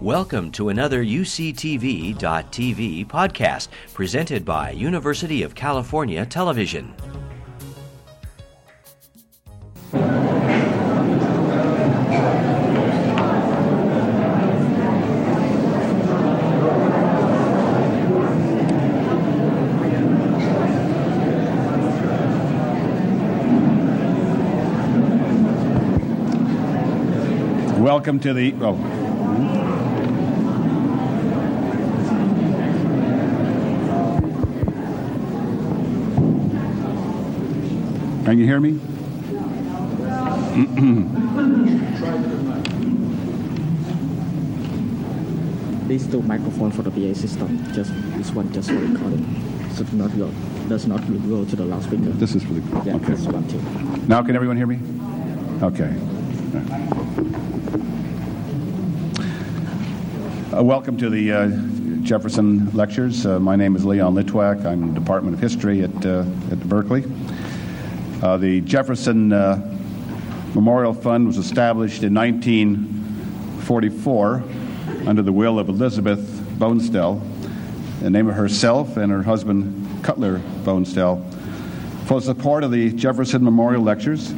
Welcome to another UCTV.tv podcast presented by University of California Television. Welcome to the. Oh. Can you hear me? These two microphones for the PA system. Just this one just for recording. So do not go does not go to the loudspeaker. This is for the. yeah, okay. this one too. Now, can everyone hear me? Okay. Uh, welcome to the uh, Jefferson Lectures. Uh, my name is Leon Litwack. I'm in the Department of History at, uh, at Berkeley. Uh, the Jefferson uh, Memorial Fund was established in 1944 under the will of Elizabeth Bonestell, the name of herself and her husband Cutler Bonestell, for support of the Jefferson Memorial Lectures,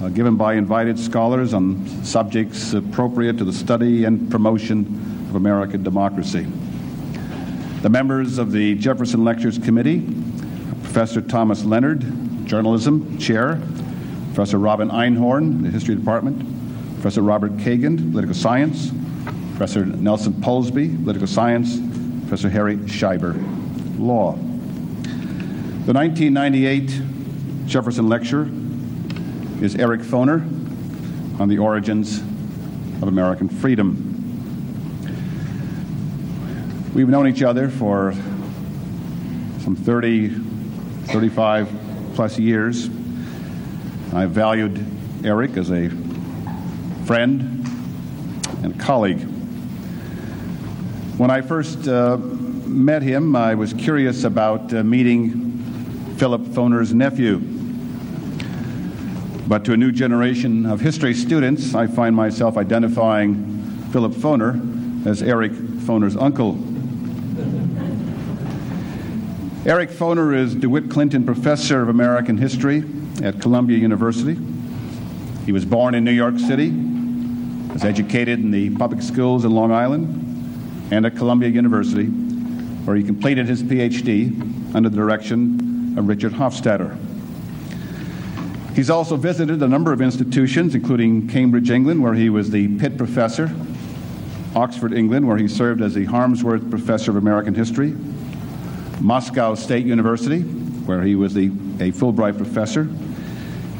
uh, given by invited scholars on subjects appropriate to the study and promotion of American democracy. The members of the Jefferson Lectures Committee, Professor Thomas Leonard, Journalism Chair, Professor Robin Einhorn, the History Department, Professor Robert Kagan, Political Science, Professor Nelson Polsby, Political Science, Professor Harry Scheiber, Law. The 1998 Jefferson Lecture is Eric Foner on the origins of American freedom. We've known each other for some 30, 35 plus years. I valued Eric as a friend and colleague. When I first uh, met him, I was curious about uh, meeting Philip Foner's nephew. But to a new generation of history students, I find myself identifying Philip Foner as Eric Foner's uncle. Eric Foner is DeWitt Clinton Professor of American History at Columbia University. He was born in New York City, was educated in the public schools in Long Island and at Columbia University, where he completed his PhD under the direction of Richard Hofstadter. He's also visited a number of institutions, including Cambridge, England, where he was the Pitt Professor, Oxford, England, where he served as the Harmsworth Professor of American History, Moscow State University, where he was the, a Fulbright professor,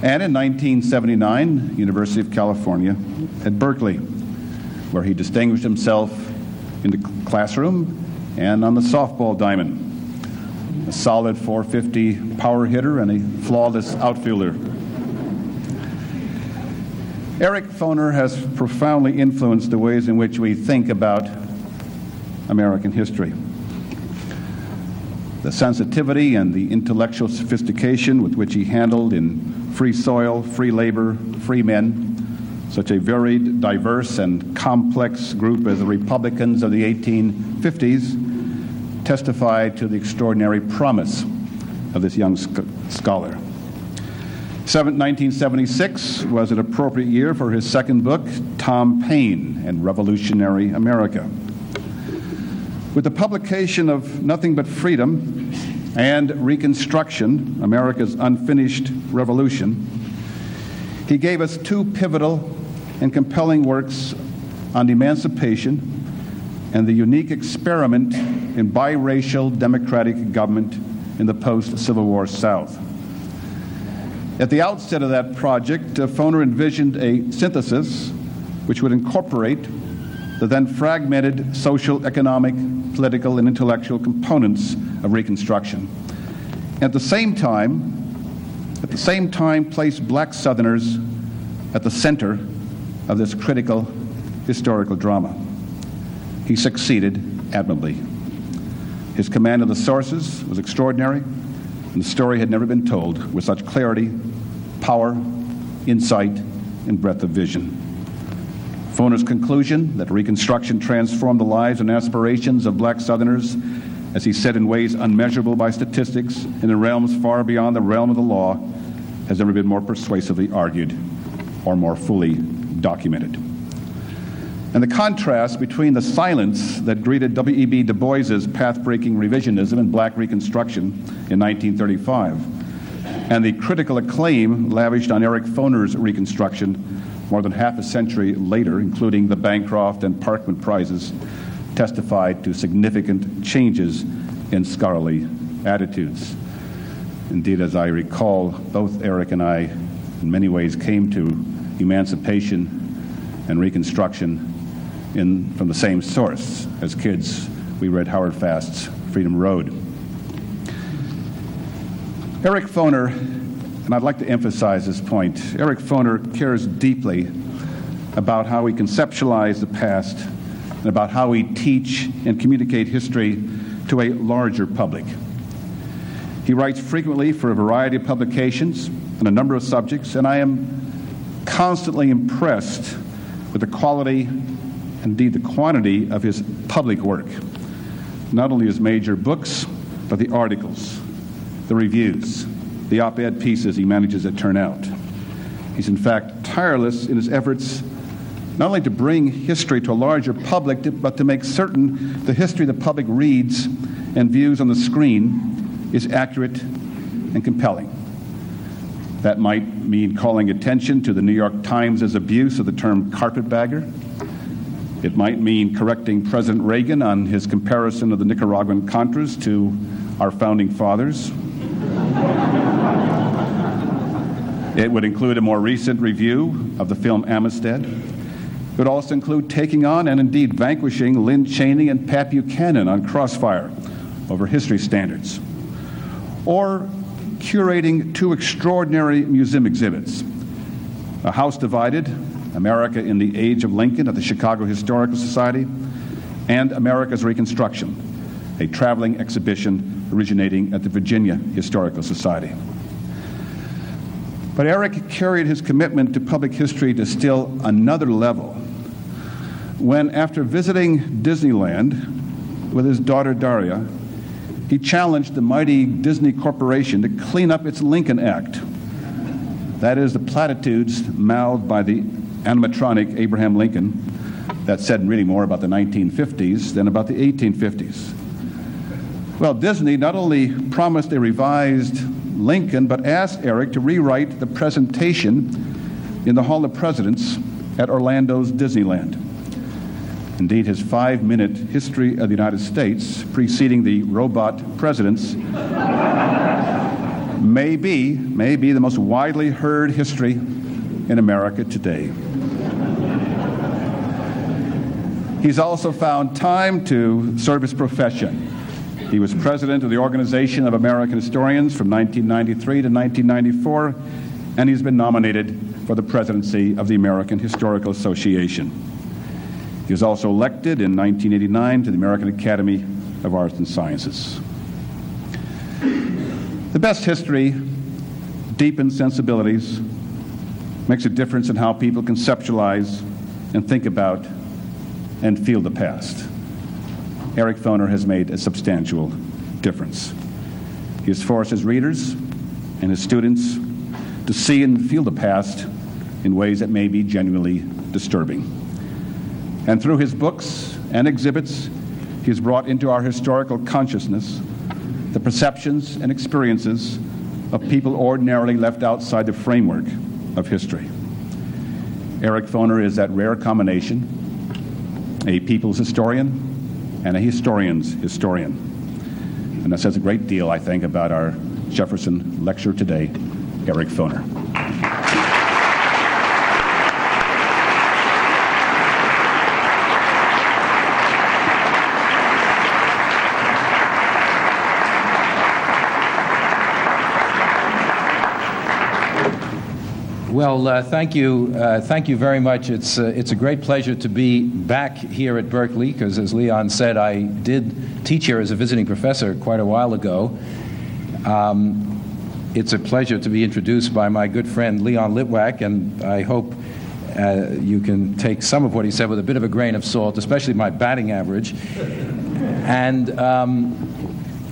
and in 1979, University of California at Berkeley, where he distinguished himself in the classroom and on the softball diamond. A solid 450 power hitter and a flawless outfielder. Eric Foner has profoundly influenced the ways in which we think about American history the sensitivity and the intellectual sophistication with which he handled in Free Soil, Free Labor, Free Men, such a varied, diverse, and complex group as the Republicans of the 1850s, testify to the extraordinary promise of this young sc- scholar. 1976 was an appropriate year for his second book, Tom Paine and Revolutionary America. With the publication of Nothing But Freedom and Reconstruction, America's Unfinished Revolution, he gave us two pivotal and compelling works on emancipation and the unique experiment in biracial democratic government in the post Civil War South. At the outset of that project, uh, Foner envisioned a synthesis which would incorporate the then fragmented social, economic, political, and intellectual components of Reconstruction. At the same time, at the same time, place black Southerners at the center of this critical historical drama. He succeeded admirably. His command of the sources was extraordinary, and the story had never been told with such clarity, power, insight, and breadth of vision. Foner's conclusion that Reconstruction transformed the lives and aspirations of black Southerners, as he said, in ways unmeasurable by statistics and in realms far beyond the realm of the law, has never been more persuasively argued or more fully documented. And the contrast between the silence that greeted W.E.B. Du Bois's path breaking revisionism in black Reconstruction in 1935 and the critical acclaim lavished on Eric Foner's Reconstruction more than half a century later, including the Bancroft and Parkman Prizes, testified to significant changes in scholarly attitudes. Indeed, as I recall, both Eric and I, in many ways, came to emancipation and Reconstruction in, from the same source. As kids, we read Howard Fast's Freedom Road. Eric Foner and I'd like to emphasize this point. Eric Foner cares deeply about how we conceptualize the past and about how we teach and communicate history to a larger public. He writes frequently for a variety of publications on a number of subjects, and I am constantly impressed with the quality, indeed the quantity, of his public work. Not only his major books, but the articles, the reviews, the op ed pieces he manages to turn out. He's, in fact, tireless in his efforts not only to bring history to a larger public, but to make certain the history the public reads and views on the screen is accurate and compelling. That might mean calling attention to the New York Times' abuse of the term carpetbagger. It might mean correcting President Reagan on his comparison of the Nicaraguan Contras to our founding fathers. It would include a more recent review of the film Amistad. It would also include taking on and indeed vanquishing Lynn Cheney and Pat Buchanan on Crossfire over history standards. Or curating two extraordinary museum exhibits A House Divided, America in the Age of Lincoln at the Chicago Historical Society, and America's Reconstruction, a traveling exhibition originating at the Virginia Historical Society. But Eric carried his commitment to public history to still another level when, after visiting Disneyland with his daughter Daria, he challenged the mighty Disney Corporation to clean up its Lincoln Act. That is, the platitudes mouthed by the animatronic Abraham Lincoln that said really more about the 1950s than about the 1850s. Well, Disney not only promised a revised Lincoln, but asked Eric to rewrite the presentation in the Hall of Presidents at Orlando's Disneyland. Indeed, his five minute history of the United States preceding the robot presidents may be, may be the most widely heard history in America today. He's also found time to serve his profession he was president of the Organization of American Historians from 1993 to 1994, and he's been nominated for the presidency of the American Historical Association. He was also elected in 1989 to the American Academy of Arts and Sciences. The best history deepens sensibilities, makes a difference in how people conceptualize and think about and feel the past. Eric Foner has made a substantial difference. He has forced his readers and his students to see and feel the past in ways that may be genuinely disturbing. And through his books and exhibits, he has brought into our historical consciousness the perceptions and experiences of people ordinarily left outside the framework of history. Eric Foner is that rare combination a people's historian and a historian's historian. And that says a great deal, I think, about our Jefferson lecture today, Eric Foner. Well, uh, thank you, uh, thank you very much. It's uh, it's a great pleasure to be back here at Berkeley because, as Leon said, I did teach here as a visiting professor quite a while ago. Um, it's a pleasure to be introduced by my good friend Leon Litwack, and I hope Uh, you can take some of what he said with a bit of a grain of salt, especially my batting average. And um,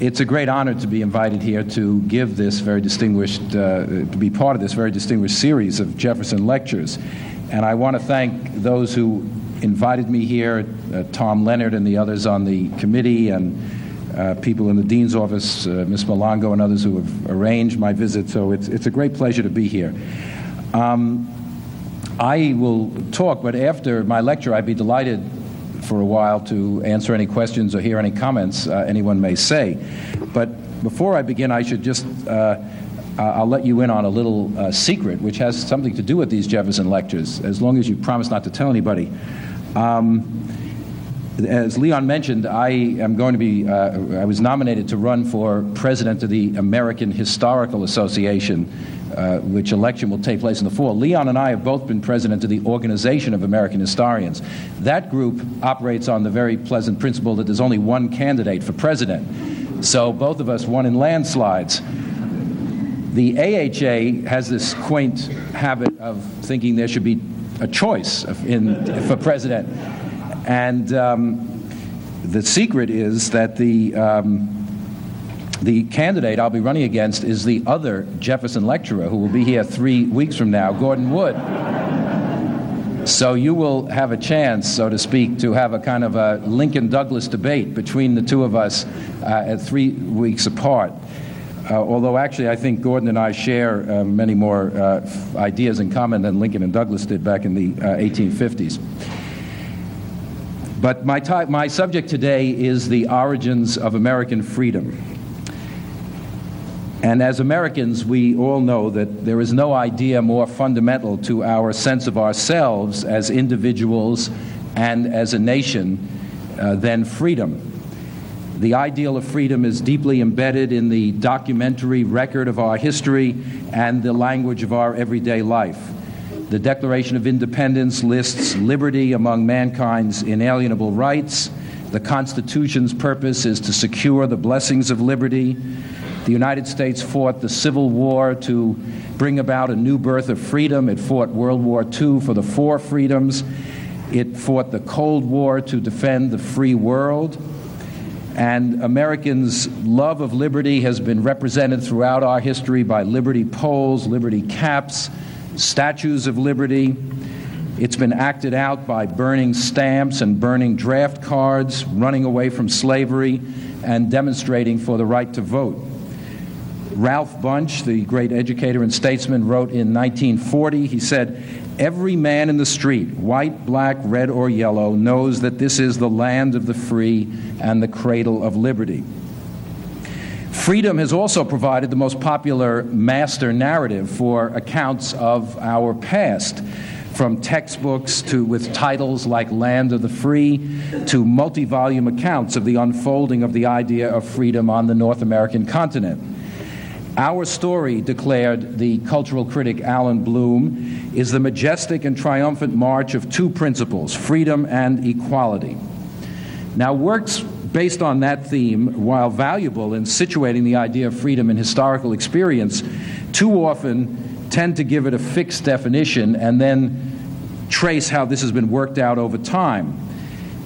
it's a great honor to be invited here to give this very distinguished, uh, to be part of this very distinguished series of Jefferson lectures. And I want to thank those who invited me here, uh, Tom Leonard and the others on the committee, and uh, people in the dean's office, uh, Ms. Malongo, and others who have arranged my visit. So it's, it's a great pleasure to be here. Um, I will talk, but after my lecture, I'd be delighted for a while to answer any questions or hear any comments uh, anyone may say. But before I begin, I should just uh, I'll let you in on a little uh, secret, which has something to do with these Jefferson lectures, as long as you promise not to tell anybody. Um, as Leon mentioned, I am going to be, uh, I was nominated to run for president of the American Historical Association, uh, which election will take place in the fall. Leon and I have both been president of the Organization of American Historians. That group operates on the very pleasant principle that there's only one candidate for president. So both of us won in landslides. The AHA has this quaint habit of thinking there should be a choice in, for president. And um, the secret is that the, um, the candidate I'll be running against is the other Jefferson lecturer who will be here three weeks from now, Gordon Wood. So you will have a chance, so to speak, to have a kind of a Lincoln Douglas debate between the two of us uh, at three weeks apart. Uh, although actually, I think Gordon and I share uh, many more uh, ideas in common than Lincoln and Douglas did back in the 1850s. Uh, but my, ty- my subject today is the origins of American freedom. And as Americans, we all know that there is no idea more fundamental to our sense of ourselves as individuals and as a nation uh, than freedom. The ideal of freedom is deeply embedded in the documentary record of our history and the language of our everyday life. The Declaration of Independence lists liberty among mankind's inalienable rights. The Constitution's purpose is to secure the blessings of liberty. The United States fought the Civil War to bring about a new birth of freedom. It fought World War II for the four freedoms. It fought the Cold War to defend the free world. And Americans' love of liberty has been represented throughout our history by liberty poles, liberty caps, statues of liberty. It's been acted out by burning stamps and burning draft cards, running away from slavery, and demonstrating for the right to vote. Ralph Bunche, the great educator and statesman, wrote in 1940 he said, Every man in the street, white, black, red, or yellow, knows that this is the land of the free and the cradle of liberty. Freedom has also provided the most popular master narrative for accounts of our past, from textbooks to with titles like Land of the Free to multi volume accounts of the unfolding of the idea of freedom on the North American continent. Our story, declared the cultural critic Allan Bloom, is the majestic and triumphant march of two principles freedom and equality. Now, works based on that theme, while valuable in situating the idea of freedom in historical experience, too often tend to give it a fixed definition and then trace how this has been worked out over time.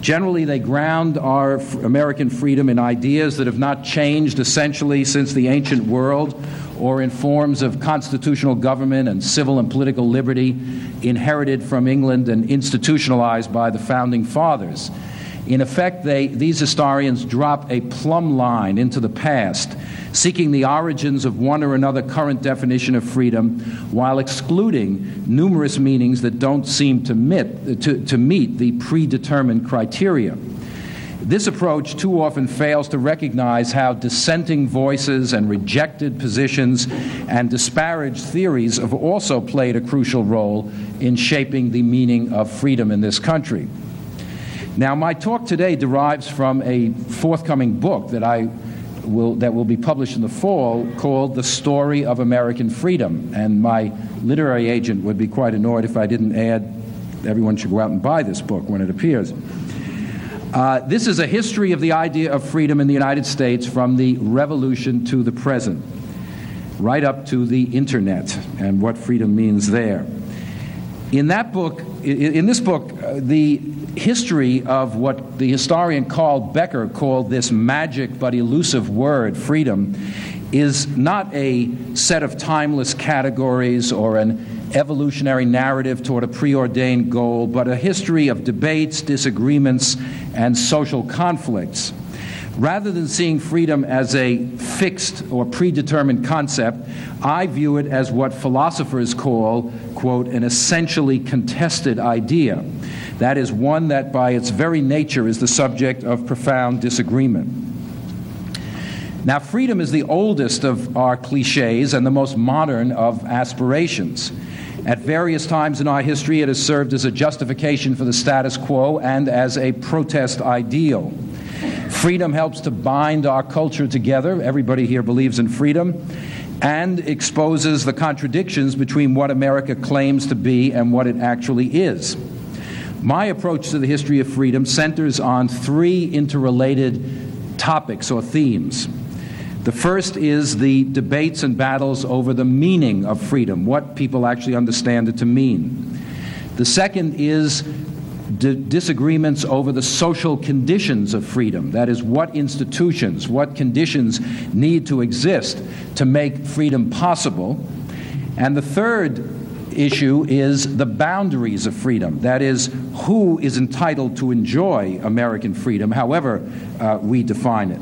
Generally, they ground our American freedom in ideas that have not changed essentially since the ancient world or in forms of constitutional government and civil and political liberty inherited from England and institutionalized by the founding fathers. In effect, they, these historians drop a plumb line into the past, seeking the origins of one or another current definition of freedom while excluding numerous meanings that don't seem to meet, to, to meet the predetermined criteria. This approach too often fails to recognize how dissenting voices and rejected positions and disparaged theories have also played a crucial role in shaping the meaning of freedom in this country. Now, my talk today derives from a forthcoming book that I will, that will be published in the fall called The Story of American Freedom. And my literary agent would be quite annoyed if I didn't add everyone should go out and buy this book when it appears. Uh, this is a history of the idea of freedom in the United States from the revolution to the present, right up to the internet and what freedom means there. In that book, in this book, uh, the history of what the historian Carl Becker called this magic but elusive word, freedom, is not a set of timeless categories or an evolutionary narrative toward a preordained goal, but a history of debates, disagreements, and social conflicts. Rather than seeing freedom as a fixed or predetermined concept, I view it as what philosophers call, quote, an essentially contested idea. That is, one that by its very nature is the subject of profound disagreement. Now, freedom is the oldest of our cliches and the most modern of aspirations. At various times in our history, it has served as a justification for the status quo and as a protest ideal. Freedom helps to bind our culture together. Everybody here believes in freedom. And exposes the contradictions between what America claims to be and what it actually is. My approach to the history of freedom centers on three interrelated topics or themes. The first is the debates and battles over the meaning of freedom, what people actually understand it to mean. The second is d- disagreements over the social conditions of freedom. That is, what institutions, what conditions need to exist to make freedom possible. And the third issue is the boundaries of freedom. That is, who is entitled to enjoy American freedom, however uh, we define it.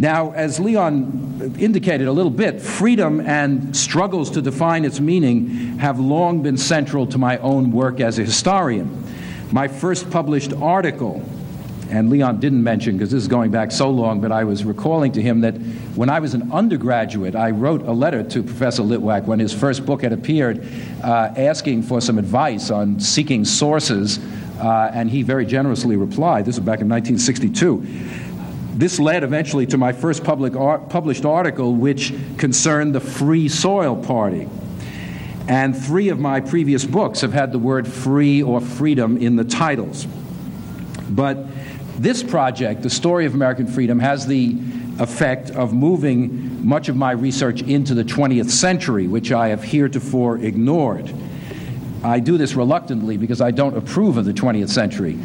Now, as Leon indicated a little bit, freedom and struggles to define its meaning have long been central to my own work as a historian. My first published article, and Leon didn't mention because this is going back so long, but I was recalling to him that when I was an undergraduate, I wrote a letter to Professor Litwack when his first book had appeared, uh, asking for some advice on seeking sources, uh, and he very generously replied. This was back in 1962 this led eventually to my first public art, published article, which concerned the Free Soil Party. And three of my previous books have had the word free or freedom in the titles. But this project, The Story of American Freedom, has the effect of moving much of my research into the 20th century, which I have heretofore ignored. I do this reluctantly because I don't approve of the 20th century.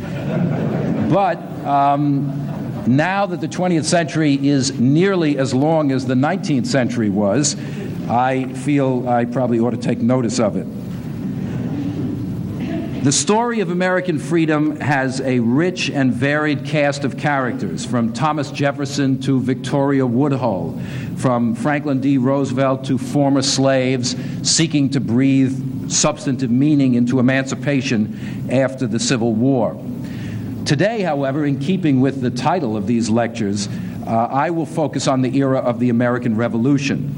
but um, now that the 20th century is nearly as long as the 19th century was, I feel I probably ought to take notice of it. The story of American freedom has a rich and varied cast of characters, from Thomas Jefferson to Victoria Woodhull, from Franklin D. Roosevelt to former slaves seeking to breathe substantive meaning into emancipation after the Civil War. Today, however, in keeping with the title of these lectures, uh, I will focus on the era of the American Revolution,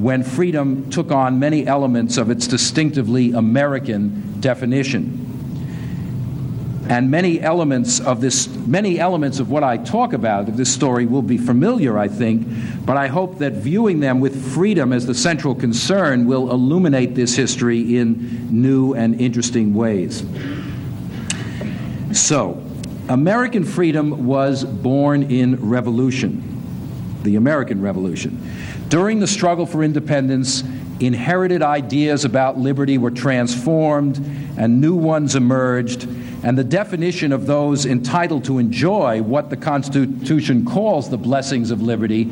when freedom took on many elements of its distinctively American definition. And many elements of this, many elements of what I talk about of this story will be familiar, I think, but I hope that viewing them with freedom as the central concern will illuminate this history in new and interesting ways. So, American freedom was born in revolution, the American Revolution. During the struggle for independence, inherited ideas about liberty were transformed and new ones emerged, and the definition of those entitled to enjoy what the Constitution calls the blessings of liberty,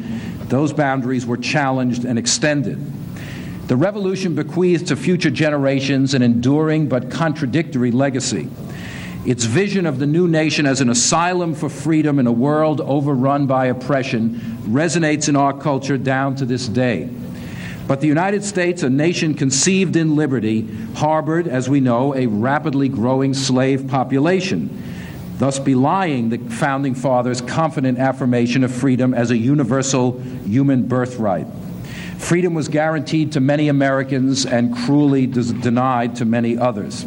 those boundaries were challenged and extended. The revolution bequeathed to future generations an enduring but contradictory legacy. Its vision of the new nation as an asylum for freedom in a world overrun by oppression resonates in our culture down to this day. But the United States, a nation conceived in liberty, harbored, as we know, a rapidly growing slave population, thus belying the Founding Fathers' confident affirmation of freedom as a universal human birthright. Freedom was guaranteed to many Americans and cruelly denied to many others.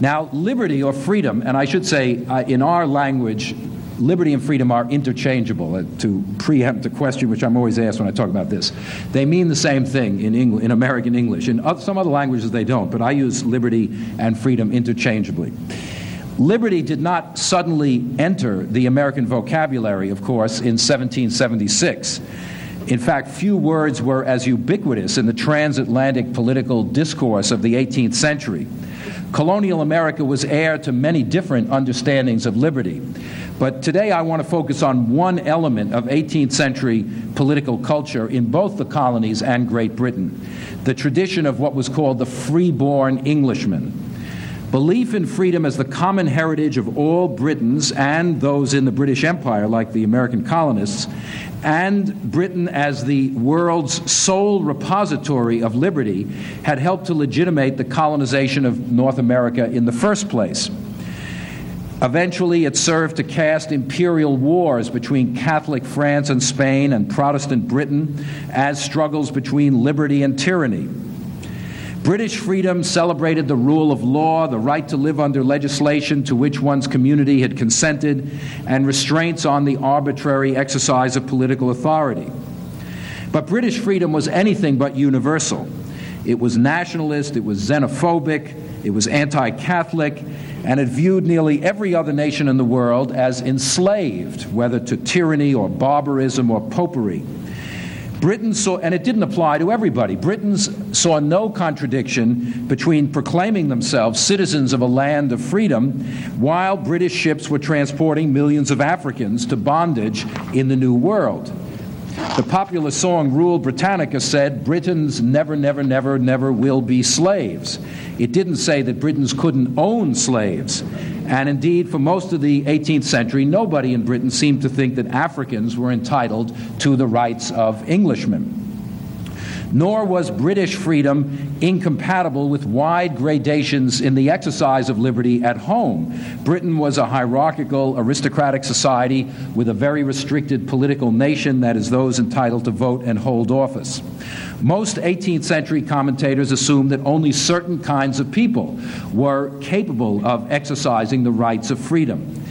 Now, liberty or freedom, and I should say uh, in our language, liberty and freedom are interchangeable. Uh, to preempt a question which I'm always asked when I talk about this, they mean the same thing in, Eng- in American English. In other, some other languages, they don't, but I use liberty and freedom interchangeably. Liberty did not suddenly enter the American vocabulary, of course, in 1776. In fact, few words were as ubiquitous in the transatlantic political discourse of the 18th century. Colonial America was heir to many different understandings of liberty. But today I want to focus on one element of 18th century political culture in both the colonies and Great Britain the tradition of what was called the freeborn Englishman. Belief in freedom as the common heritage of all Britons and those in the British Empire, like the American colonists, and Britain as the world's sole repository of liberty had helped to legitimate the colonization of North America in the first place. Eventually, it served to cast imperial wars between Catholic France and Spain and Protestant Britain as struggles between liberty and tyranny. British freedom celebrated the rule of law, the right to live under legislation to which one's community had consented, and restraints on the arbitrary exercise of political authority. But British freedom was anything but universal. It was nationalist, it was xenophobic, it was anti Catholic, and it viewed nearly every other nation in the world as enslaved, whether to tyranny or barbarism or popery. Britain saw, and it didn't apply to everybody, Britons saw no contradiction between proclaiming themselves citizens of a land of freedom while British ships were transporting millions of Africans to bondage in the New World. The popular song Rule Britannia said, Britons never, never, never, never will be slaves. It didn't say that Britons couldn't own slaves. And indeed, for most of the 18th century, nobody in Britain seemed to think that Africans were entitled to the rights of Englishmen nor was British freedom incompatible with wide gradations in the exercise of liberty at home. Britain was a hierarchical, aristocratic society with a very restricted political nation, that is, those entitled to vote and hold office. Most 18th century commentators assumed that only certain kinds of people were capable of exercising the rights of freedom.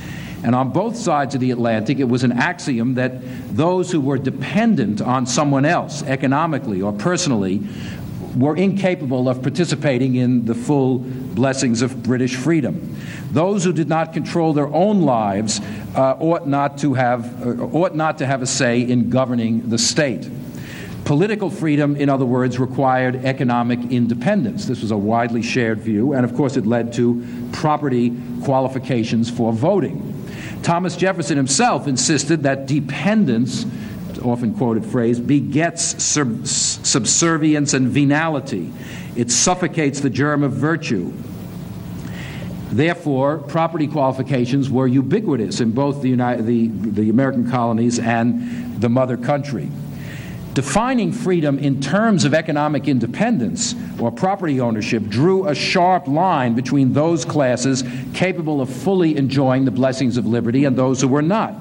And on both sides of the Atlantic, it was an axiom that those who were dependent on someone else, economically or personally, were incapable of participating in the full blessings of British freedom. Those who did not control their own lives uh, ought, not to have, uh, ought not to have a say in governing the state. Political freedom, in other words, required economic independence. This was a widely shared view, and of course, it led to property qualifications for voting. Thomas Jefferson himself insisted that dependence, often quoted phrase, begets sub- subservience and venality. It suffocates the germ of virtue. Therefore, property qualifications were ubiquitous in both the, United, the, the American colonies and the mother country. Defining freedom in terms of economic independence or property ownership drew a sharp line between those classes capable of fully enjoying the blessings of liberty and those who were not.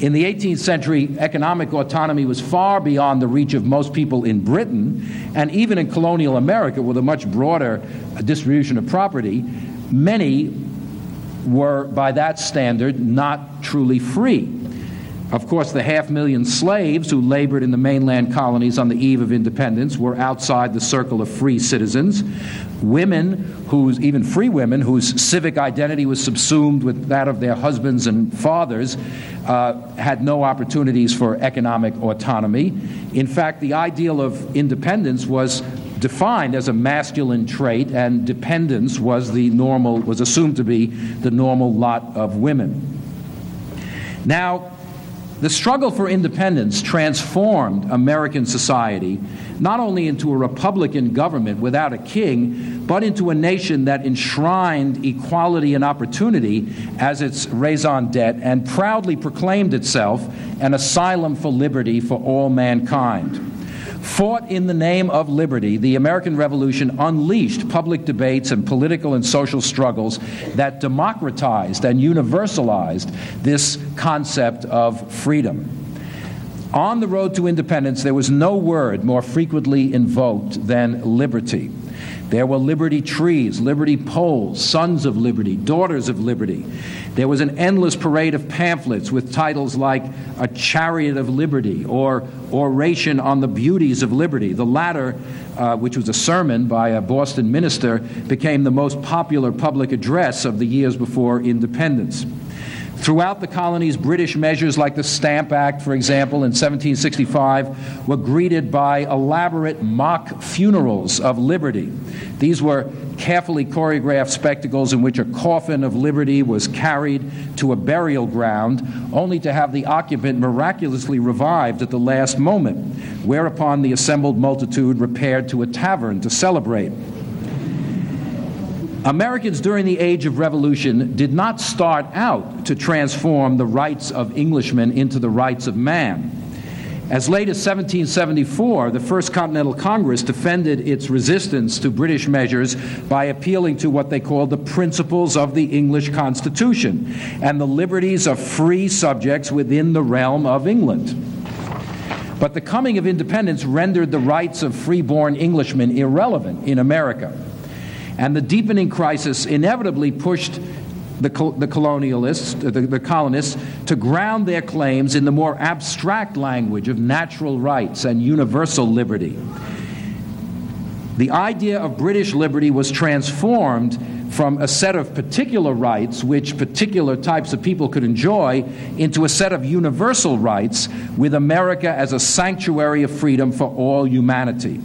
In the 18th century, economic autonomy was far beyond the reach of most people in Britain, and even in colonial America, with a much broader uh, distribution of property, many were, by that standard, not truly free. Of course, the half million slaves who labored in the mainland colonies on the eve of independence were outside the circle of free citizens. Women, whose, even free women, whose civic identity was subsumed with that of their husbands and fathers, uh, had no opportunities for economic autonomy. In fact, the ideal of independence was defined as a masculine trait, and dependence was the normal, was assumed to be the normal lot of women. Now, the struggle for independence transformed American society not only into a republican government without a king, but into a nation that enshrined equality and opportunity as its raison d'etre and proudly proclaimed itself an asylum for liberty for all mankind. Fought in the name of liberty, the American Revolution unleashed public debates and political and social struggles that democratized and universalized this concept of freedom. On the road to independence, there was no word more frequently invoked than liberty. There were liberty trees, liberty poles, sons of liberty, daughters of liberty. There was an endless parade of pamphlets with titles like A Chariot of Liberty or Oration on the Beauties of Liberty. The latter, uh, which was a sermon by a Boston minister, became the most popular public address of the years before independence. Throughout the colonies, British measures like the Stamp Act, for example, in 1765, were greeted by elaborate mock funerals of liberty. These were carefully choreographed spectacles in which a coffin of liberty was carried to a burial ground, only to have the occupant miraculously revived at the last moment, whereupon the assembled multitude repaired to a tavern to celebrate. Americans during the Age of Revolution did not start out to transform the rights of Englishmen into the rights of man. As late as 1774, the First Continental Congress defended its resistance to British measures by appealing to what they called the principles of the English Constitution and the liberties of free subjects within the realm of England. But the coming of independence rendered the rights of freeborn Englishmen irrelevant in America. And the deepening crisis inevitably pushed the, the colonialists, the, the colonists, to ground their claims in the more abstract language of natural rights and universal liberty. The idea of British liberty was transformed from a set of particular rights which particular types of people could enjoy into a set of universal rights with America as a sanctuary of freedom for all humanity.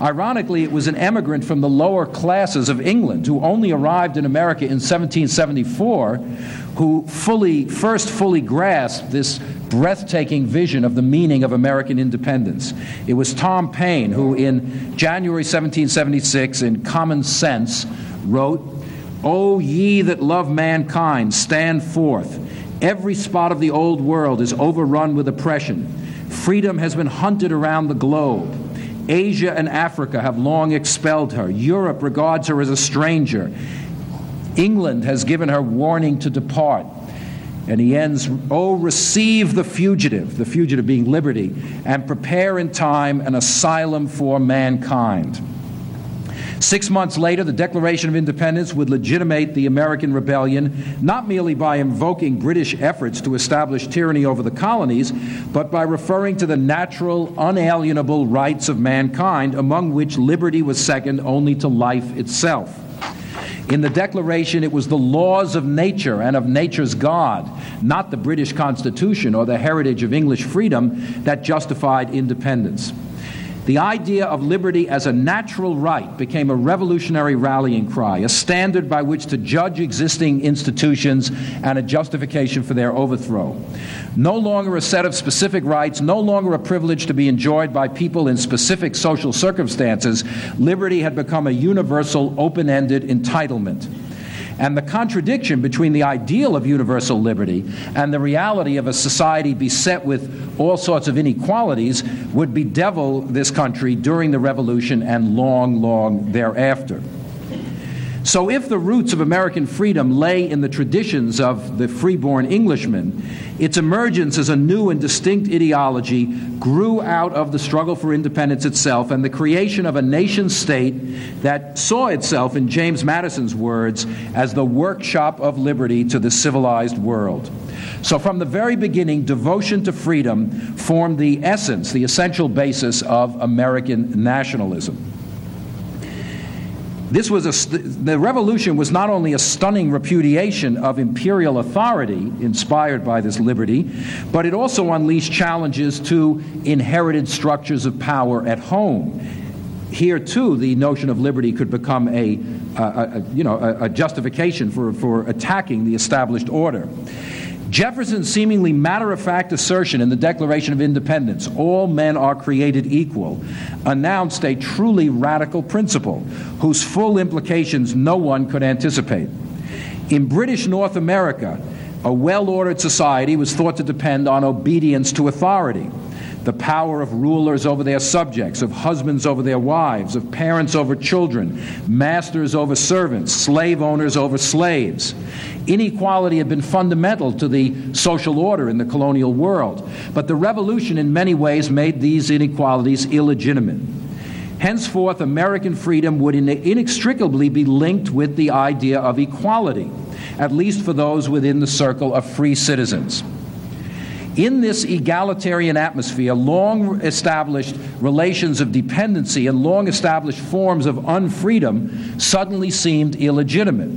Ironically, it was an emigrant from the lower classes of England who only arrived in America in 1774 who fully, first fully grasped this breathtaking vision of the meaning of American independence. It was Tom Paine who, in January 1776, in Common Sense, wrote, O ye that love mankind, stand forth. Every spot of the old world is overrun with oppression. Freedom has been hunted around the globe. Asia and Africa have long expelled her. Europe regards her as a stranger. England has given her warning to depart. And he ends, Oh, receive the fugitive, the fugitive being liberty, and prepare in time an asylum for mankind. Six months later, the Declaration of Independence would legitimate the American rebellion not merely by invoking British efforts to establish tyranny over the colonies, but by referring to the natural, unalienable rights of mankind, among which liberty was second only to life itself. In the Declaration, it was the laws of nature and of nature's God, not the British Constitution or the heritage of English freedom, that justified independence. The idea of liberty as a natural right became a revolutionary rallying cry, a standard by which to judge existing institutions and a justification for their overthrow. No longer a set of specific rights, no longer a privilege to be enjoyed by people in specific social circumstances, liberty had become a universal, open ended entitlement. And the contradiction between the ideal of universal liberty and the reality of a society beset with all sorts of inequalities would bedevil this country during the revolution and long, long thereafter. So, if the roots of American freedom lay in the traditions of the freeborn Englishman, its emergence as a new and distinct ideology grew out of the struggle for independence itself and the creation of a nation state that saw itself, in James Madison's words, as the workshop of liberty to the civilized world. So, from the very beginning, devotion to freedom formed the essence, the essential basis of American nationalism. This was a, the revolution was not only a stunning repudiation of imperial authority inspired by this liberty, but it also unleashed challenges to inherited structures of power at home. Here, too, the notion of liberty could become a, a, a you know, a, a justification for, for attacking the established order. Jefferson's seemingly matter of fact assertion in the Declaration of Independence, all men are created equal, announced a truly radical principle whose full implications no one could anticipate. In British North America, a well ordered society was thought to depend on obedience to authority the power of rulers over their subjects, of husbands over their wives, of parents over children, masters over servants, slave owners over slaves. Inequality had been fundamental to the social order in the colonial world, but the revolution in many ways made these inequalities illegitimate. Henceforth, American freedom would inextricably be linked with the idea of equality, at least for those within the circle of free citizens. In this egalitarian atmosphere, long established relations of dependency and long established forms of unfreedom suddenly seemed illegitimate.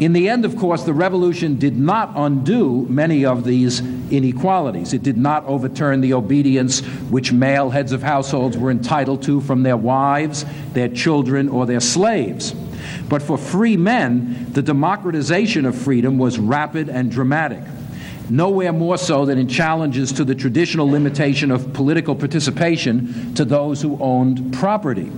In the end, of course, the revolution did not undo many of these inequalities. It did not overturn the obedience which male heads of households were entitled to from their wives, their children, or their slaves. But for free men, the democratization of freedom was rapid and dramatic. Nowhere more so than in challenges to the traditional limitation of political participation to those who owned property.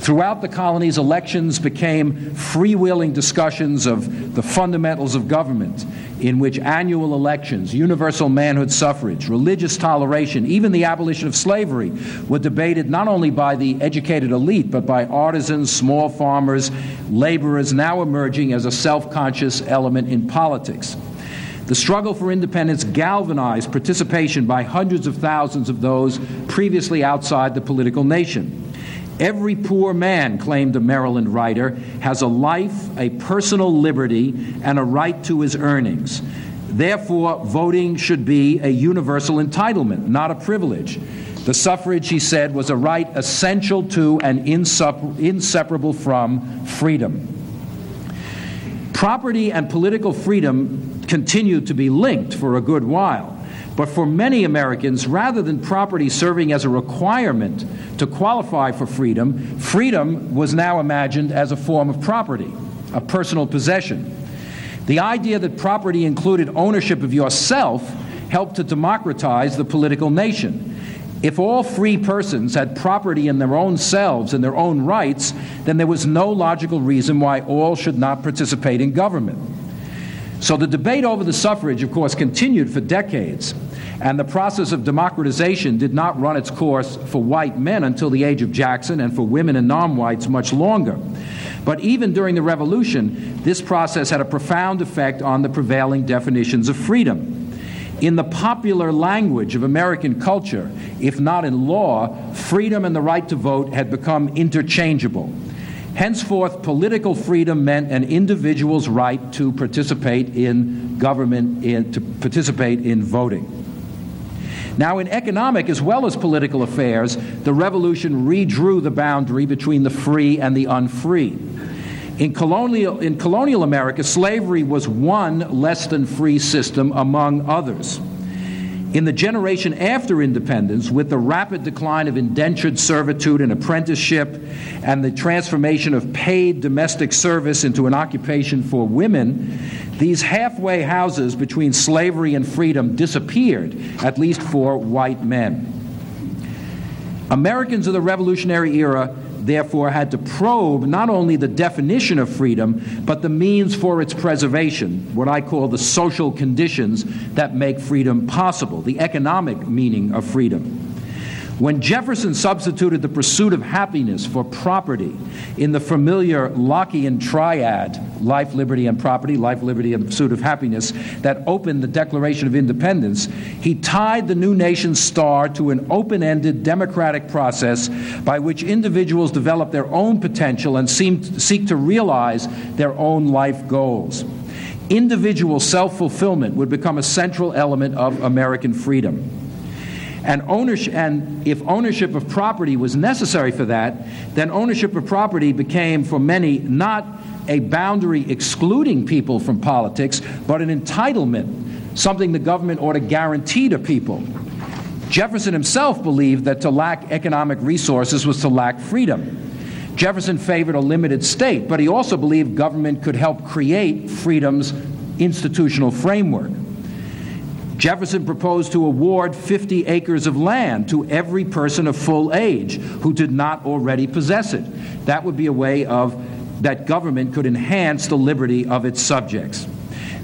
Throughout the colonies, elections became freewheeling discussions of the fundamentals of government, in which annual elections, universal manhood suffrage, religious toleration, even the abolition of slavery were debated not only by the educated elite, but by artisans, small farmers, laborers, now emerging as a self conscious element in politics. The struggle for independence galvanized participation by hundreds of thousands of those previously outside the political nation. Every poor man, claimed a Maryland writer, has a life, a personal liberty, and a right to his earnings. Therefore, voting should be a universal entitlement, not a privilege. The suffrage, he said, was a right essential to and inseparable from freedom. Property and political freedom continued to be linked for a good while. But for many Americans, rather than property serving as a requirement to qualify for freedom, freedom was now imagined as a form of property, a personal possession. The idea that property included ownership of yourself helped to democratize the political nation. If all free persons had property in their own selves and their own rights, then there was no logical reason why all should not participate in government. So the debate over the suffrage, of course, continued for decades, and the process of democratization did not run its course for white men until the age of Jackson, and for women and non whites much longer. But even during the Revolution, this process had a profound effect on the prevailing definitions of freedom. In the popular language of American culture, if not in law, freedom and the right to vote had become interchangeable. Henceforth, political freedom meant an individual's right to participate in government, in, to participate in voting. Now, in economic as well as political affairs, the revolution redrew the boundary between the free and the unfree. In colonial, in colonial America, slavery was one less than free system among others. In the generation after independence, with the rapid decline of indentured servitude and apprenticeship and the transformation of paid domestic service into an occupation for women, these halfway houses between slavery and freedom disappeared, at least for white men. Americans of the Revolutionary era therefore had to probe not only the definition of freedom, but the means for its preservation, what I call the social conditions that make freedom possible, the economic meaning of freedom. When Jefferson substituted the pursuit of happiness for property in the familiar Lockean triad life, liberty, and property, life, liberty, and pursuit of happiness that opened the Declaration of Independence, he tied the new nation's star to an open ended democratic process by which individuals develop their own potential and seem, seek to realize their own life goals. Individual self fulfillment would become a central element of American freedom. And, ownership, and if ownership of property was necessary for that, then ownership of property became, for many, not a boundary excluding people from politics, but an entitlement, something the government ought to guarantee to people. Jefferson himself believed that to lack economic resources was to lack freedom. Jefferson favored a limited state, but he also believed government could help create freedom's institutional framework. Jefferson proposed to award 50 acres of land to every person of full age who did not already possess it. That would be a way of that government could enhance the liberty of its subjects.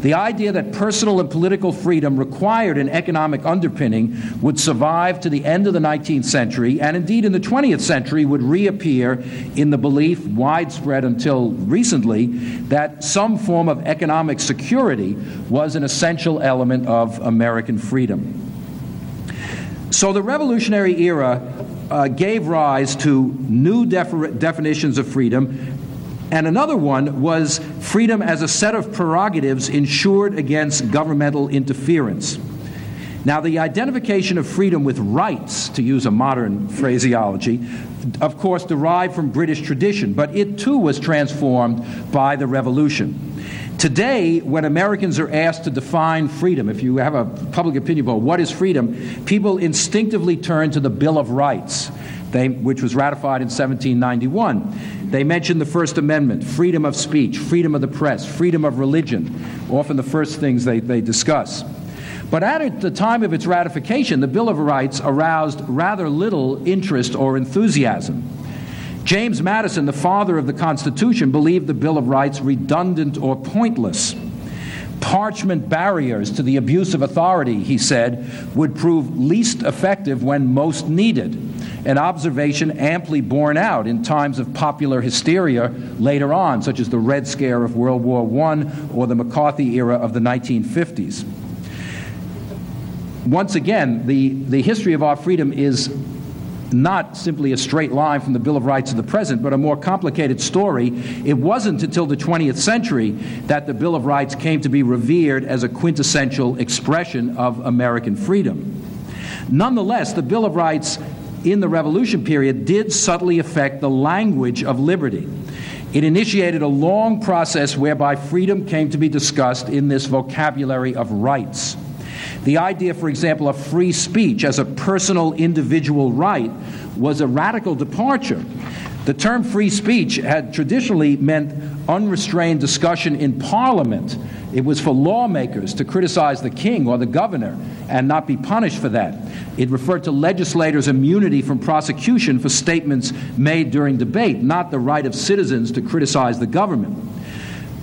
The idea that personal and political freedom required an economic underpinning would survive to the end of the 19th century, and indeed in the 20th century would reappear in the belief, widespread until recently, that some form of economic security was an essential element of American freedom. So the Revolutionary era uh, gave rise to new definitions of freedom and another one was freedom as a set of prerogatives insured against governmental interference. Now, the identification of freedom with rights, to use a modern phraseology, of course, derived from British tradition, but it too was transformed by the Revolution. Today, when Americans are asked to define freedom, if you have a public opinion about what is freedom, people instinctively turn to the Bill of Rights, they, which was ratified in 1791. They mention the First Amendment, freedom of speech, freedom of the press, freedom of religion, often the first things they, they discuss. But at the time of its ratification, the Bill of Rights aroused rather little interest or enthusiasm. James Madison, the father of the Constitution, believed the Bill of Rights redundant or pointless. Parchment barriers to the abuse of authority, he said, would prove least effective when most needed, an observation amply borne out in times of popular hysteria later on, such as the Red Scare of World War I or the McCarthy era of the 1950s. Once again, the, the history of our freedom is not simply a straight line from the Bill of Rights to the present, but a more complicated story. It wasn't until the 20th century that the Bill of Rights came to be revered as a quintessential expression of American freedom. Nonetheless, the Bill of Rights in the Revolution period did subtly affect the language of liberty. It initiated a long process whereby freedom came to be discussed in this vocabulary of rights. The idea, for example, of free speech as a personal individual right was a radical departure. The term free speech had traditionally meant unrestrained discussion in Parliament. It was for lawmakers to criticize the king or the governor and not be punished for that. It referred to legislators' immunity from prosecution for statements made during debate, not the right of citizens to criticize the government.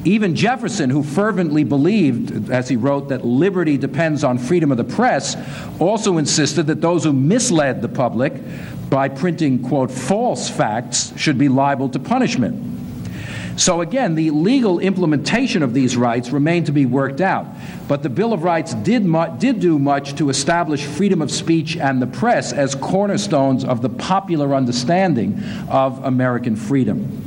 Even Jefferson, who fervently believed, as he wrote, that liberty depends on freedom of the press, also insisted that those who misled the public by printing, quote, false facts should be liable to punishment. So again, the legal implementation of these rights remained to be worked out. But the Bill of Rights did, mu- did do much to establish freedom of speech and the press as cornerstones of the popular understanding of American freedom.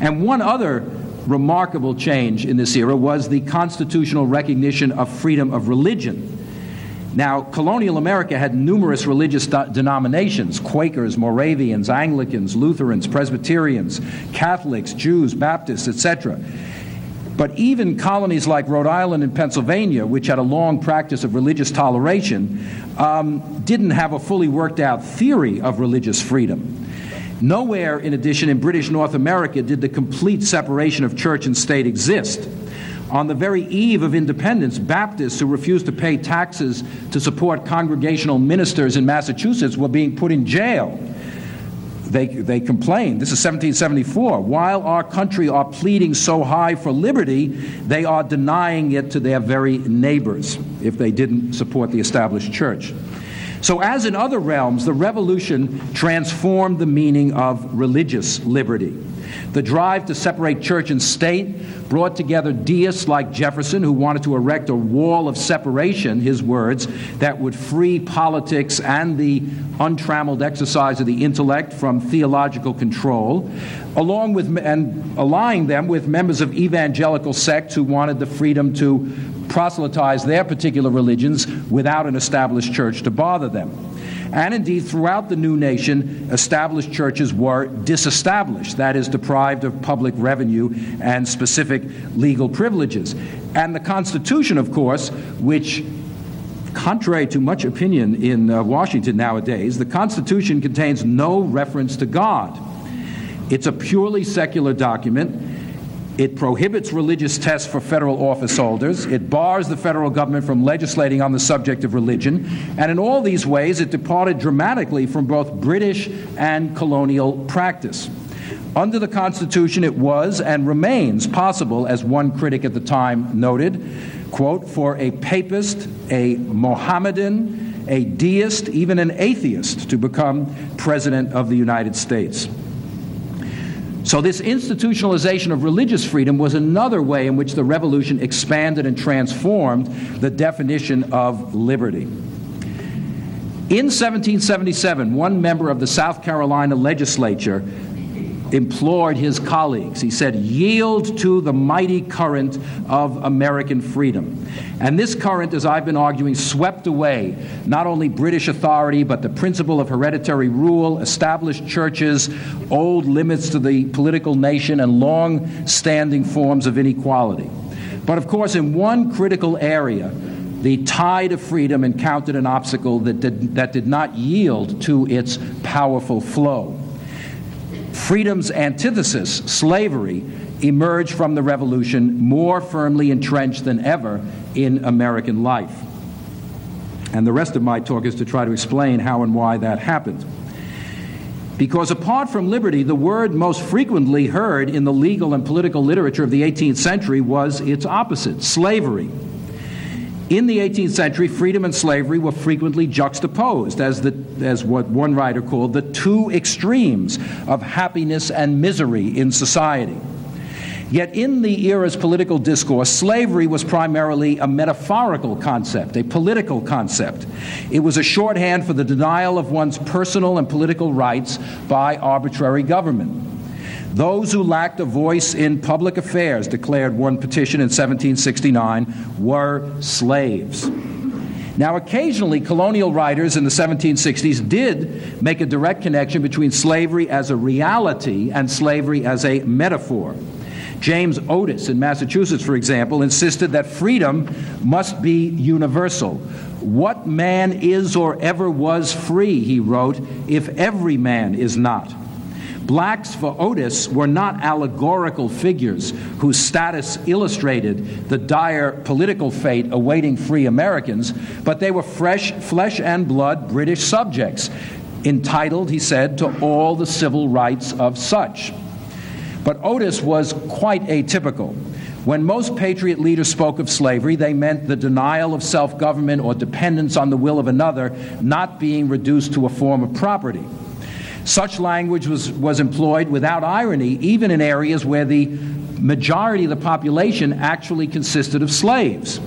And one other remarkable change in this era was the constitutional recognition of freedom of religion. Now, colonial America had numerous religious denominations Quakers, Moravians, Anglicans, Lutherans, Presbyterians, Catholics, Jews, Baptists, etc. But even colonies like Rhode Island and Pennsylvania, which had a long practice of religious toleration, um, didn't have a fully worked out theory of religious freedom. Nowhere, in addition, in British North America did the complete separation of church and state exist. On the very eve of independence, Baptists who refused to pay taxes to support congregational ministers in Massachusetts were being put in jail. They, they complained. This is 1774. While our country are pleading so high for liberty, they are denying it to their very neighbors if they didn't support the established church. So, as in other realms, the revolution transformed the meaning of religious liberty. The drive to separate church and state brought together deists like Jefferson, who wanted to erect a wall of separation, his words, that would free politics and the untrammeled exercise of the intellect from theological control, along with and allying them with members of evangelical sects who wanted the freedom to proselytize their particular religions without an established church to bother them. And indeed, throughout the new nation, established churches were disestablished, that is, deprived of public revenue and specific legal privileges. And the Constitution, of course, which contrary to much opinion in uh, Washington nowadays, the Constitution contains no reference to God. It's a purely secular document it prohibits religious tests for federal office holders. It bars the federal government from legislating on the subject of religion. And in all these ways, it departed dramatically from both British and colonial practice. Under the Constitution, it was and remains possible, as one critic at the time noted, quote, for a papist, a Mohammedan, a deist, even an atheist to become president of the United States. So, this institutionalization of religious freedom was another way in which the revolution expanded and transformed the definition of liberty. In 1777, one member of the South Carolina legislature implored his colleagues. He said, Yield to the mighty current of American freedom. And this current, as I've been arguing, swept away not only British authority, but the principle of hereditary rule, established churches, old limits to the political nation, and long standing forms of inequality. But of course, in one critical area, the tide of freedom encountered an obstacle that did, that did not yield to its powerful flow. Freedom's antithesis, slavery, emerged from the revolution more firmly entrenched than ever in American life. And the rest of my talk is to try to explain how and why that happened. Because apart from liberty, the word most frequently heard in the legal and political literature of the 18th century was its opposite slavery. In the 18th century, freedom and slavery were frequently juxtaposed as, the, as what one writer called the two extremes of happiness and misery in society. Yet in the era's political discourse, slavery was primarily a metaphorical concept, a political concept. It was a shorthand for the denial of one's personal and political rights by arbitrary government. Those who lacked a voice in public affairs, declared one petition in 1769, were slaves. Now, occasionally, colonial writers in the 1760s did make a direct connection between slavery as a reality and slavery as a metaphor. James Otis in Massachusetts, for example, insisted that freedom must be universal. What man is or ever was free, he wrote, if every man is not? Blacks for Otis were not allegorical figures whose status illustrated the dire political fate awaiting free Americans, but they were fresh, flesh and blood British subjects, entitled, he said, to all the civil rights of such. But Otis was quite atypical. When most patriot leaders spoke of slavery, they meant the denial of self government or dependence on the will of another not being reduced to a form of property. Such language was, was employed without irony, even in areas where the majority of the population actually consisted of slaves.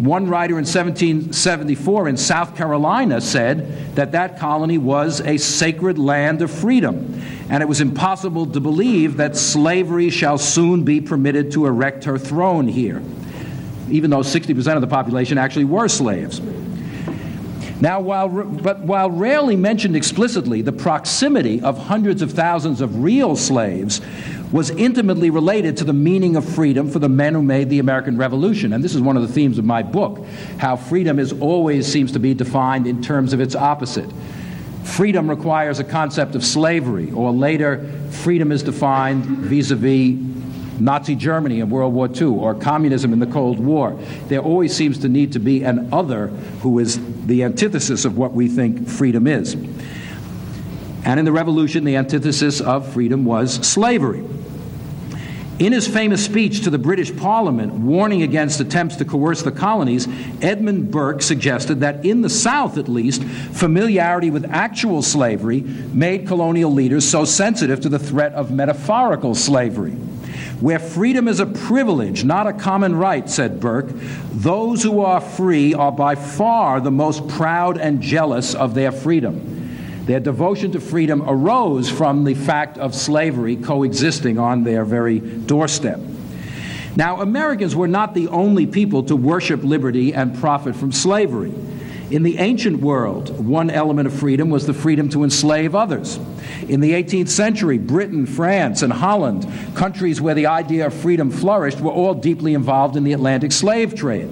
One writer in 1774 in South Carolina said that that colony was a sacred land of freedom, and it was impossible to believe that slavery shall soon be permitted to erect her throne here, even though 60% of the population actually were slaves. Now, while, but while rarely mentioned explicitly, the proximity of hundreds of thousands of real slaves was intimately related to the meaning of freedom for the men who made the American Revolution. And this is one of the themes of my book how freedom is always seems to be defined in terms of its opposite. Freedom requires a concept of slavery, or later, freedom is defined vis a vis Nazi Germany in World War II or communism in the Cold War. There always seems to need to be an other who is the antithesis of what we think freedom is. And in the revolution, the antithesis of freedom was slavery. In his famous speech to the British Parliament warning against attempts to coerce the colonies, Edmund Burke suggested that in the South, at least, familiarity with actual slavery made colonial leaders so sensitive to the threat of metaphorical slavery. Where freedom is a privilege, not a common right, said Burke, those who are free are by far the most proud and jealous of their freedom. Their devotion to freedom arose from the fact of slavery coexisting on their very doorstep. Now, Americans were not the only people to worship liberty and profit from slavery. In the ancient world, one element of freedom was the freedom to enslave others. In the 18th century, Britain, France, and Holland, countries where the idea of freedom flourished, were all deeply involved in the Atlantic slave trade.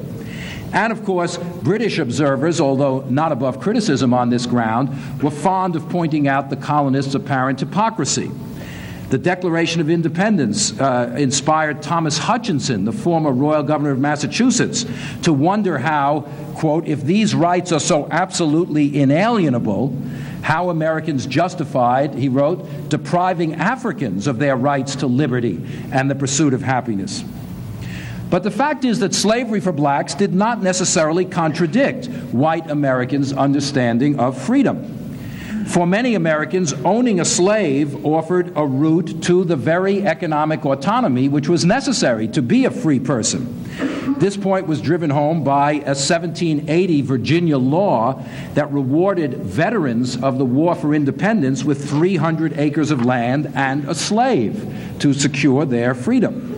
And of course, British observers, although not above criticism on this ground, were fond of pointing out the colonists' apparent hypocrisy. The Declaration of Independence uh, inspired Thomas Hutchinson, the former royal governor of Massachusetts, to wonder how, quote, if these rights are so absolutely inalienable, how Americans justified, he wrote, depriving Africans of their rights to liberty and the pursuit of happiness. But the fact is that slavery for blacks did not necessarily contradict white Americans' understanding of freedom. For many Americans, owning a slave offered a route to the very economic autonomy which was necessary to be a free person. This point was driven home by a 1780 Virginia law that rewarded veterans of the War for Independence with 300 acres of land and a slave to secure their freedom.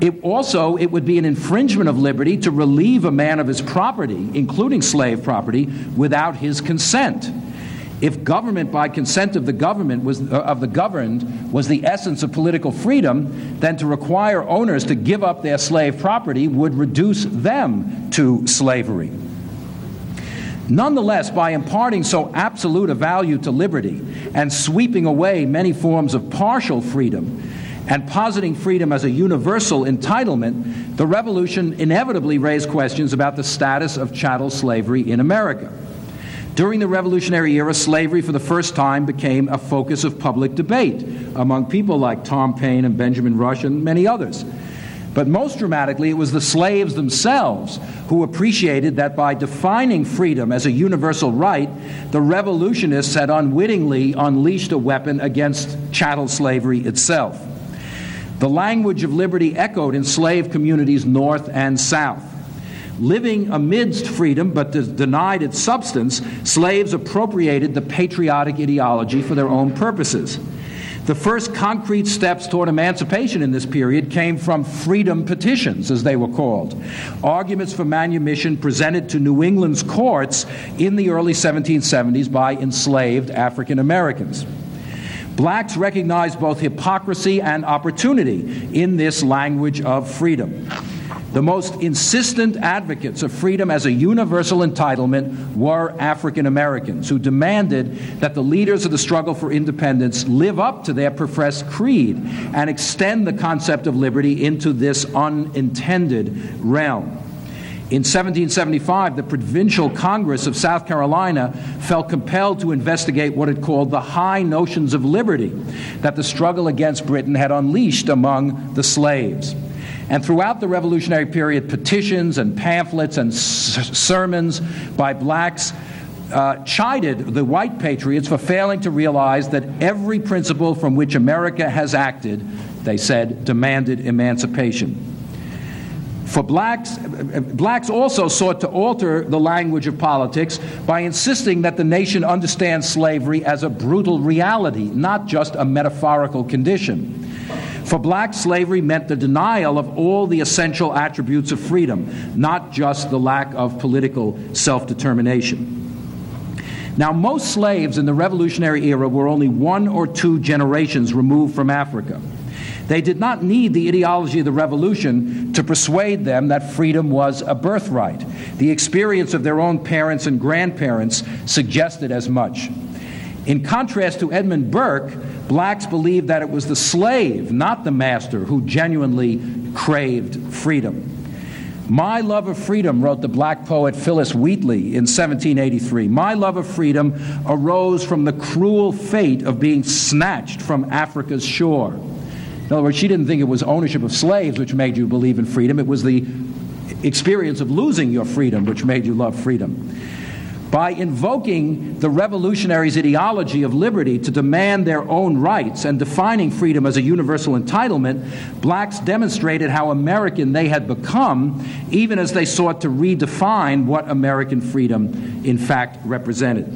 It also, it would be an infringement of liberty to relieve a man of his property, including slave property, without his consent. If government by consent of the government was, uh, of the governed was the essence of political freedom, then to require owners to give up their slave property would reduce them to slavery. Nonetheless, by imparting so absolute a value to liberty and sweeping away many forms of partial freedom, and positing freedom as a universal entitlement, the revolution inevitably raised questions about the status of chattel slavery in America. During the Revolutionary era, slavery for the first time became a focus of public debate among people like Tom Paine and Benjamin Rush and many others. But most dramatically, it was the slaves themselves who appreciated that by defining freedom as a universal right, the revolutionists had unwittingly unleashed a weapon against chattel slavery itself. The language of liberty echoed in slave communities north and south. Living amidst freedom but denied its substance, slaves appropriated the patriotic ideology for their own purposes. The first concrete steps toward emancipation in this period came from freedom petitions, as they were called, arguments for manumission presented to New England's courts in the early 1770s by enslaved African Americans. Blacks recognized both hypocrisy and opportunity in this language of freedom. The most insistent advocates of freedom as a universal entitlement were African Americans who demanded that the leaders of the struggle for independence live up to their professed creed and extend the concept of liberty into this unintended realm. In 1775, the Provincial Congress of South Carolina felt compelled to investigate what it called the high notions of liberty that the struggle against Britain had unleashed among the slaves. And throughout the Revolutionary period, petitions and pamphlets and s- sermons by blacks uh, chided the white patriots for failing to realize that every principle from which America has acted, they said, demanded emancipation. For blacks, blacks also sought to alter the language of politics by insisting that the nation understand slavery as a brutal reality, not just a metaphorical condition. For blacks, slavery meant the denial of all the essential attributes of freedom, not just the lack of political self determination. Now, most slaves in the Revolutionary era were only one or two generations removed from Africa. They did not need the ideology of the revolution to persuade them that freedom was a birthright. The experience of their own parents and grandparents suggested as much. In contrast to Edmund Burke, blacks believed that it was the slave, not the master, who genuinely craved freedom. My love of freedom, wrote the black poet Phillis Wheatley in 1783, my love of freedom arose from the cruel fate of being snatched from Africa's shore. In other words, she didn't think it was ownership of slaves which made you believe in freedom, it was the experience of losing your freedom which made you love freedom by invoking the revolutionaries' ideology of liberty to demand their own rights and defining freedom as a universal entitlement, blacks demonstrated how American they had become, even as they sought to redefine what American freedom in fact represented.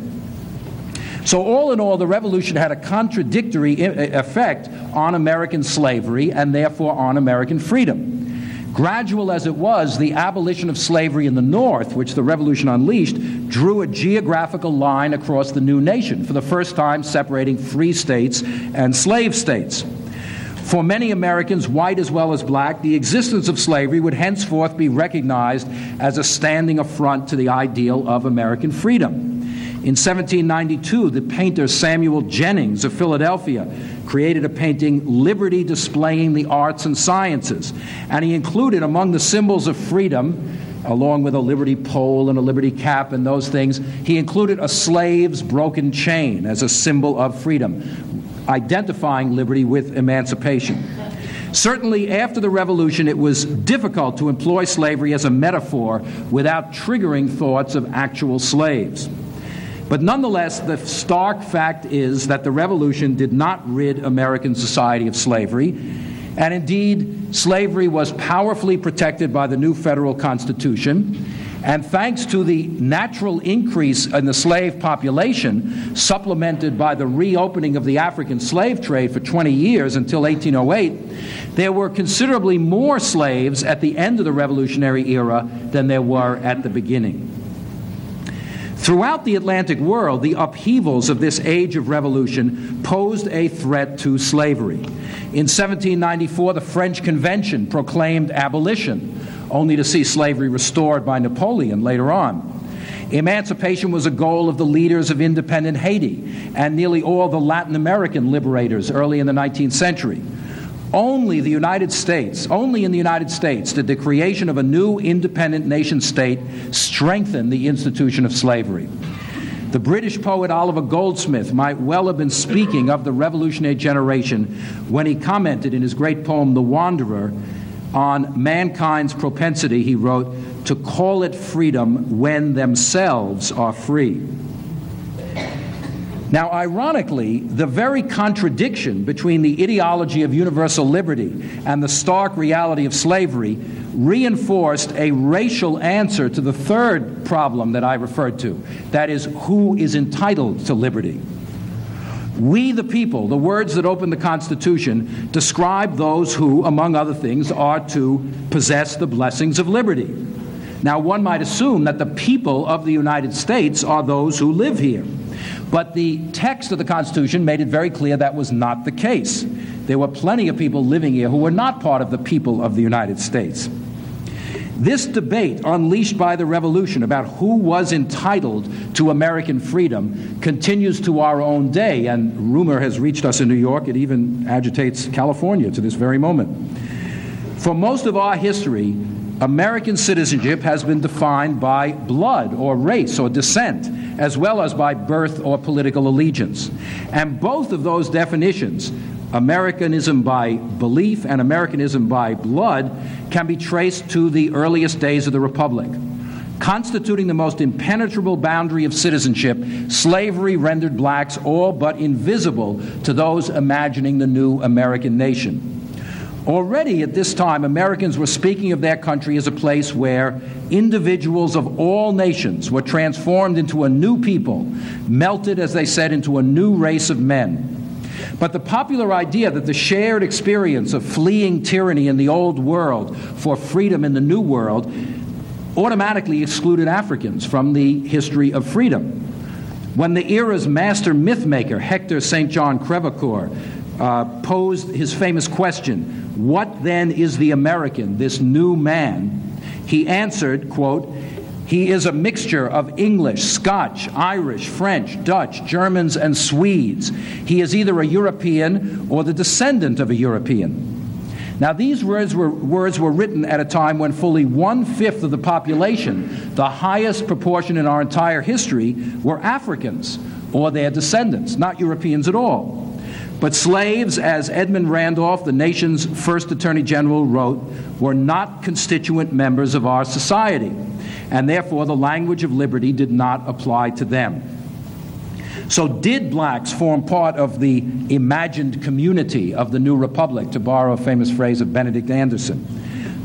So, all in all, the revolution had a contradictory effect on American slavery and therefore on American freedom. Gradual as it was, the abolition of slavery in the North, which the Revolution unleashed, drew a geographical line across the new nation, for the first time separating free states and slave states. For many Americans, white as well as black, the existence of slavery would henceforth be recognized as a standing affront to the ideal of American freedom. In 1792, the painter Samuel Jennings of Philadelphia created a painting, Liberty Displaying the Arts and Sciences. And he included among the symbols of freedom, along with a liberty pole and a liberty cap and those things, he included a slave's broken chain as a symbol of freedom, identifying liberty with emancipation. Certainly, after the Revolution, it was difficult to employ slavery as a metaphor without triggering thoughts of actual slaves. But nonetheless, the stark fact is that the revolution did not rid American society of slavery, And indeed, slavery was powerfully protected by the new federal constitution. And thanks to the natural increase in the slave population, supplemented by the reopening of the African slave trade for 20 years until 1808, there were considerably more slaves at the end of the Revolutionary era than there were at the beginning. Throughout the Atlantic world, the upheavals of this age of revolution posed a threat to slavery. In 1794, the French Convention proclaimed abolition, only to see slavery restored by Napoleon later on. Emancipation was a goal of the leaders of independent Haiti and nearly all the Latin American liberators early in the 19th century. Only the United States, only in the United States, did the creation of a new independent nation state strengthen the institution of slavery. The British poet Oliver Goldsmith might well have been speaking of the revolutionary generation when he commented in his great poem, The Wanderer, on mankind's propensity, he wrote, to call it freedom when themselves are free. Now, ironically, the very contradiction between the ideology of universal liberty and the stark reality of slavery reinforced a racial answer to the third problem that I referred to that is, who is entitled to liberty? We, the people, the words that open the Constitution, describe those who, among other things, are to possess the blessings of liberty. Now, one might assume that the people of the United States are those who live here. But the text of the Constitution made it very clear that was not the case. There were plenty of people living here who were not part of the people of the United States. This debate, unleashed by the revolution about who was entitled to American freedom, continues to our own day, and rumor has reached us in New York. It even agitates California to this very moment. For most of our history, American citizenship has been defined by blood or race or descent, as well as by birth or political allegiance. And both of those definitions, Americanism by belief and Americanism by blood, can be traced to the earliest days of the Republic. Constituting the most impenetrable boundary of citizenship, slavery rendered blacks all but invisible to those imagining the new American nation. Already at this time, Americans were speaking of their country as a place where individuals of all nations were transformed into a new people, melted, as they said, into a new race of men. But the popular idea that the shared experience of fleeing tyranny in the old world for freedom in the new world automatically excluded Africans from the history of freedom. When the era's master mythmaker, Hector St. John Crevecoeur, uh, posed his famous question what then is the American, this new man? He answered, quote, he is a mixture of English, Scotch, Irish, French, Dutch, Germans, and Swedes. He is either a European or the descendant of a European. Now, these words were, words were written at a time when fully one fifth of the population, the highest proportion in our entire history, were Africans or their descendants, not Europeans at all. But slaves, as Edmund Randolph, the nation's first Attorney General, wrote, were not constituent members of our society, and therefore the language of liberty did not apply to them. So, did blacks form part of the imagined community of the new republic, to borrow a famous phrase of Benedict Anderson?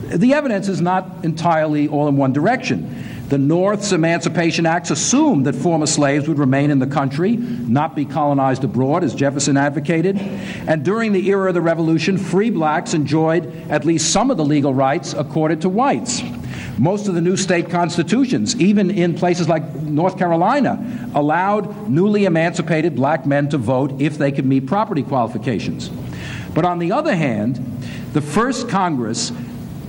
The evidence is not entirely all in one direction. The North's Emancipation Acts assumed that former slaves would remain in the country, not be colonized abroad, as Jefferson advocated. And during the era of the Revolution, free blacks enjoyed at least some of the legal rights accorded to whites. Most of the new state constitutions, even in places like North Carolina, allowed newly emancipated black men to vote if they could meet property qualifications. But on the other hand, the first Congress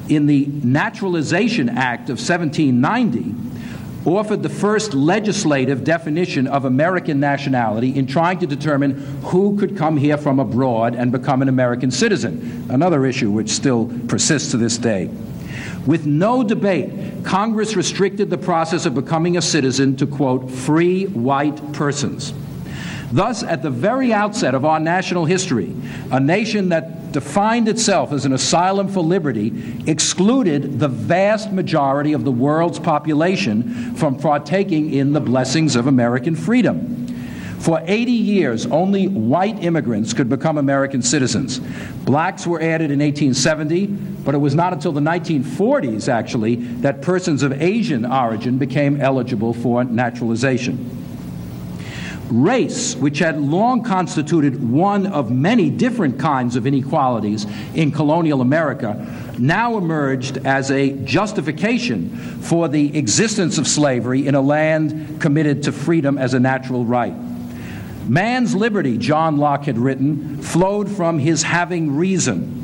in the Naturalization Act of 1790 offered the first legislative definition of American nationality in trying to determine who could come here from abroad and become an American citizen, another issue which still persists to this day. With no debate, Congress restricted the process of becoming a citizen to, quote, free white persons. Thus, at the very outset of our national history, a nation that defined itself as an asylum for liberty excluded the vast majority of the world's population from partaking in the blessings of American freedom. For 80 years, only white immigrants could become American citizens. Blacks were added in 1870, but it was not until the 1940s, actually, that persons of Asian origin became eligible for naturalization. Race, which had long constituted one of many different kinds of inequalities in colonial America, now emerged as a justification for the existence of slavery in a land committed to freedom as a natural right. Man's liberty, John Locke had written, flowed from his having reason.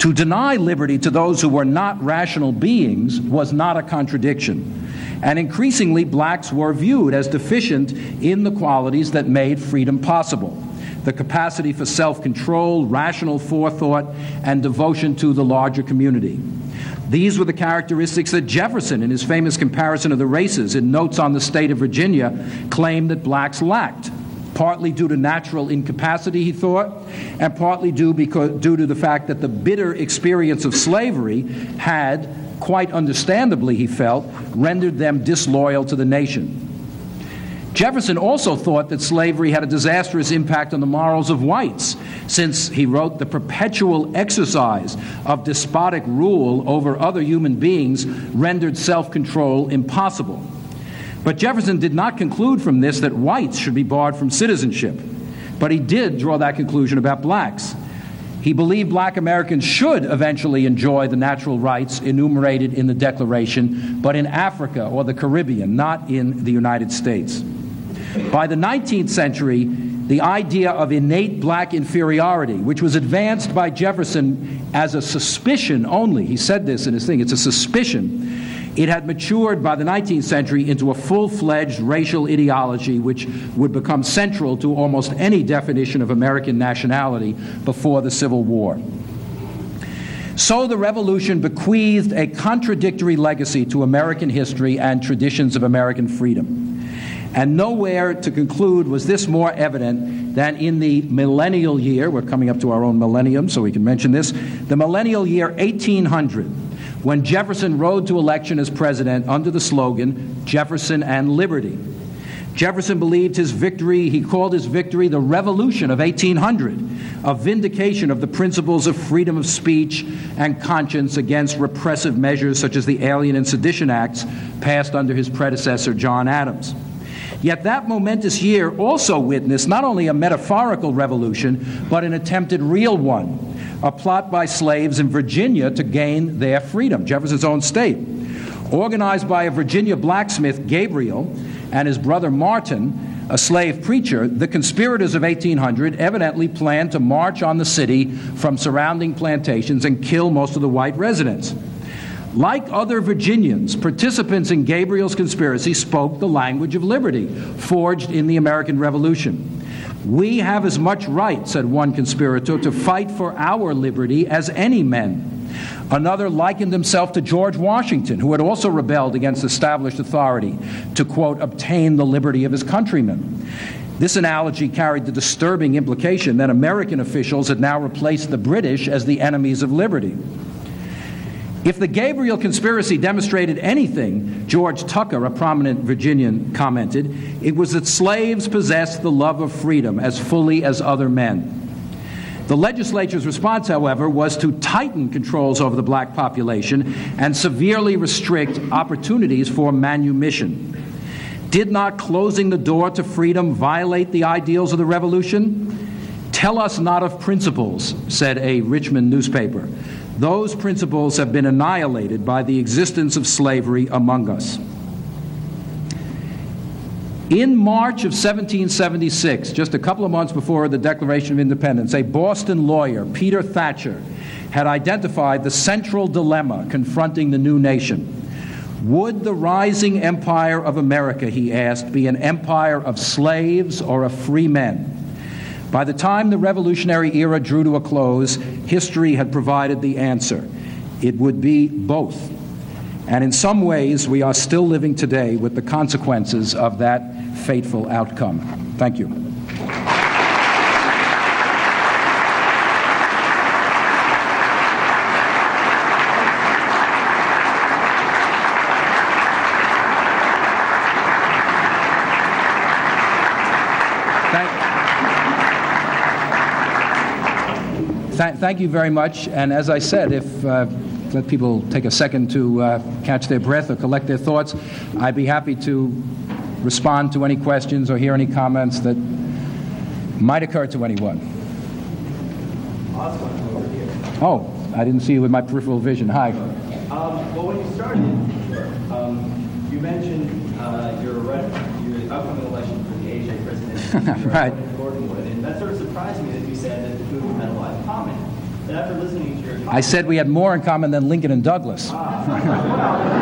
To deny liberty to those who were not rational beings was not a contradiction. And increasingly, blacks were viewed as deficient in the qualities that made freedom possible the capacity for self control, rational forethought, and devotion to the larger community. These were the characteristics that Jefferson, in his famous comparison of the races in Notes on the State of Virginia, claimed that blacks lacked. Partly due to natural incapacity, he thought, and partly due, because, due to the fact that the bitter experience of slavery had, quite understandably, he felt, rendered them disloyal to the nation. Jefferson also thought that slavery had a disastrous impact on the morals of whites, since he wrote the perpetual exercise of despotic rule over other human beings rendered self control impossible. But Jefferson did not conclude from this that whites should be barred from citizenship, but he did draw that conclusion about blacks. He believed black Americans should eventually enjoy the natural rights enumerated in the Declaration, but in Africa or the Caribbean, not in the United States. By the 19th century, the idea of innate black inferiority, which was advanced by Jefferson as a suspicion only, he said this in his thing, it's a suspicion, it had matured by the 19th century into a full fledged racial ideology which would become central to almost any definition of American nationality before the Civil War. So the Revolution bequeathed a contradictory legacy to American history and traditions of American freedom. And nowhere to conclude was this more evident than in the millennial year. We're coming up to our own millennium, so we can mention this. The millennial year 1800 when Jefferson rode to election as president under the slogan Jefferson and Liberty. Jefferson believed his victory, he called his victory the Revolution of 1800, a vindication of the principles of freedom of speech and conscience against repressive measures such as the Alien and Sedition Acts passed under his predecessor, John Adams. Yet that momentous year also witnessed not only a metaphorical revolution, but an attempted real one a plot by slaves in Virginia to gain their freedom, Jefferson's own state. Organized by a Virginia blacksmith, Gabriel, and his brother Martin, a slave preacher, the conspirators of 1800 evidently planned to march on the city from surrounding plantations and kill most of the white residents. Like other Virginians, participants in Gabriel's conspiracy spoke the language of liberty, forged in the American Revolution. We have as much right, said one conspirator, to fight for our liberty as any men. Another likened himself to George Washington, who had also rebelled against established authority to, quote, obtain the liberty of his countrymen. This analogy carried the disturbing implication that American officials had now replaced the British as the enemies of liberty. If the Gabriel conspiracy demonstrated anything, George Tucker, a prominent Virginian, commented, it was that slaves possessed the love of freedom as fully as other men. The legislature's response, however, was to tighten controls over the black population and severely restrict opportunities for manumission. Did not closing the door to freedom violate the ideals of the revolution? Tell us not of principles, said a Richmond newspaper. Those principles have been annihilated by the existence of slavery among us. In March of 1776, just a couple of months before the Declaration of Independence, a Boston lawyer, Peter Thacher, had identified the central dilemma confronting the new nation. Would the rising empire of America, he asked, be an empire of slaves or of free men? By the time the Revolutionary era drew to a close, history had provided the answer. It would be both. And in some ways, we are still living today with the consequences of that fateful outcome. Thank you. th- thank you very much. And as I said, if uh, let people take a second to uh, catch their breath or collect their thoughts, I'd be happy to respond to any questions or hear any comments that might occur to anyone. Oh, I didn't see you with my peripheral vision. Hi. Um, well, when you started, um, you mentioned uh, your, your upcoming election for the AHA president, right. Gordon Wood, and that sort of surprised me that you said that the you had a lot in common. After listening to your I said we had more in common than Lincoln and Douglas. Ah, well,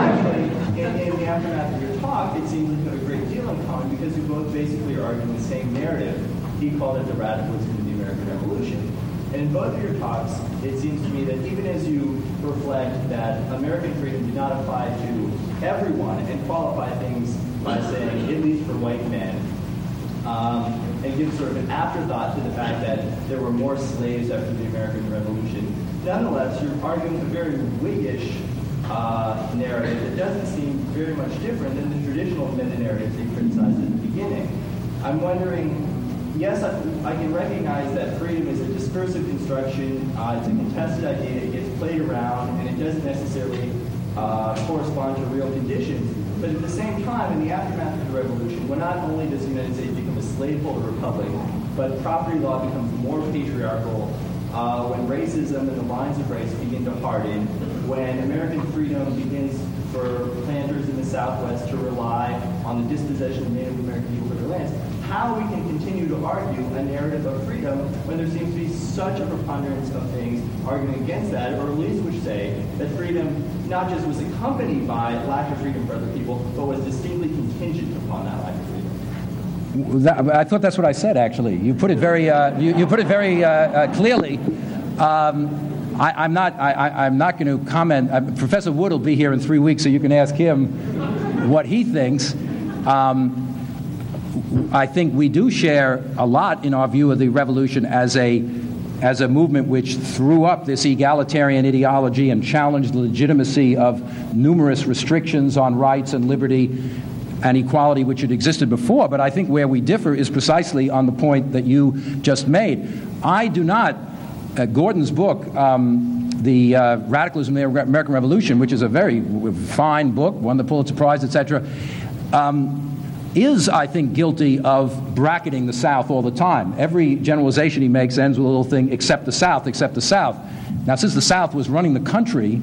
actually, in, in the aftermath of your talk, it seems like you have a great deal in common because you both basically are arguing the same narrative. He called it the radicalism of the American Revolution. And in both of your talks, it seems to me that even as you reflect that American freedom did not apply to everyone and qualify things by saying, at least for white men, um, and give sort of an afterthought to the fact that there were more slaves after the American Revolution. Nonetheless, you're arguing a very Whiggish uh, narrative that doesn't seem very much different than the traditional meta-narratives you criticized at the beginning. I'm wondering yes, I, I, can recognize that freedom is a discursive construction. Uh, it's a contested idea. It gets played around, and it doesn't necessarily uh, correspond to real conditions. But at the same time, in the aftermath of the revolution, when not only does the United States a slaveholder republic, but property law becomes more patriarchal, uh, when racism and the lines of race begin to harden, when American freedom begins for planters in the Southwest to rely on the dispossession of Native American people for their lands, how we can continue to argue a narrative of freedom when there seems to be such a preponderance of things arguing against that, or at least which say that freedom not just was accompanied by lack of freedom for other people, but was distinctly contingent upon that lack of freedom. That, I thought that's what I said. Actually, you put it very uh, you, you, put it very uh, uh, clearly. Um, I, am not. I, am not going to comment. Uh, Professor Wood will be here in three weeks, so you can ask him what he thinks. Um, I think we do share a lot in our view of the revolution as a as a movement which threw up this egalitarian ideology and challenged the legitimacy of numerous restrictions on rights and liberty and equality which had existed before. But I think where we differ is precisely on the point that you just made. I do not, uh, Gordon's book, um, The uh, Radicalism of the American Revolution, which is a very fine book, won the Pulitzer Prize, etc. Um, is, I think, guilty of bracketing the South all the time. Every generalization he makes ends with a little thing, except the South, except the South. Now, since the South was running the country,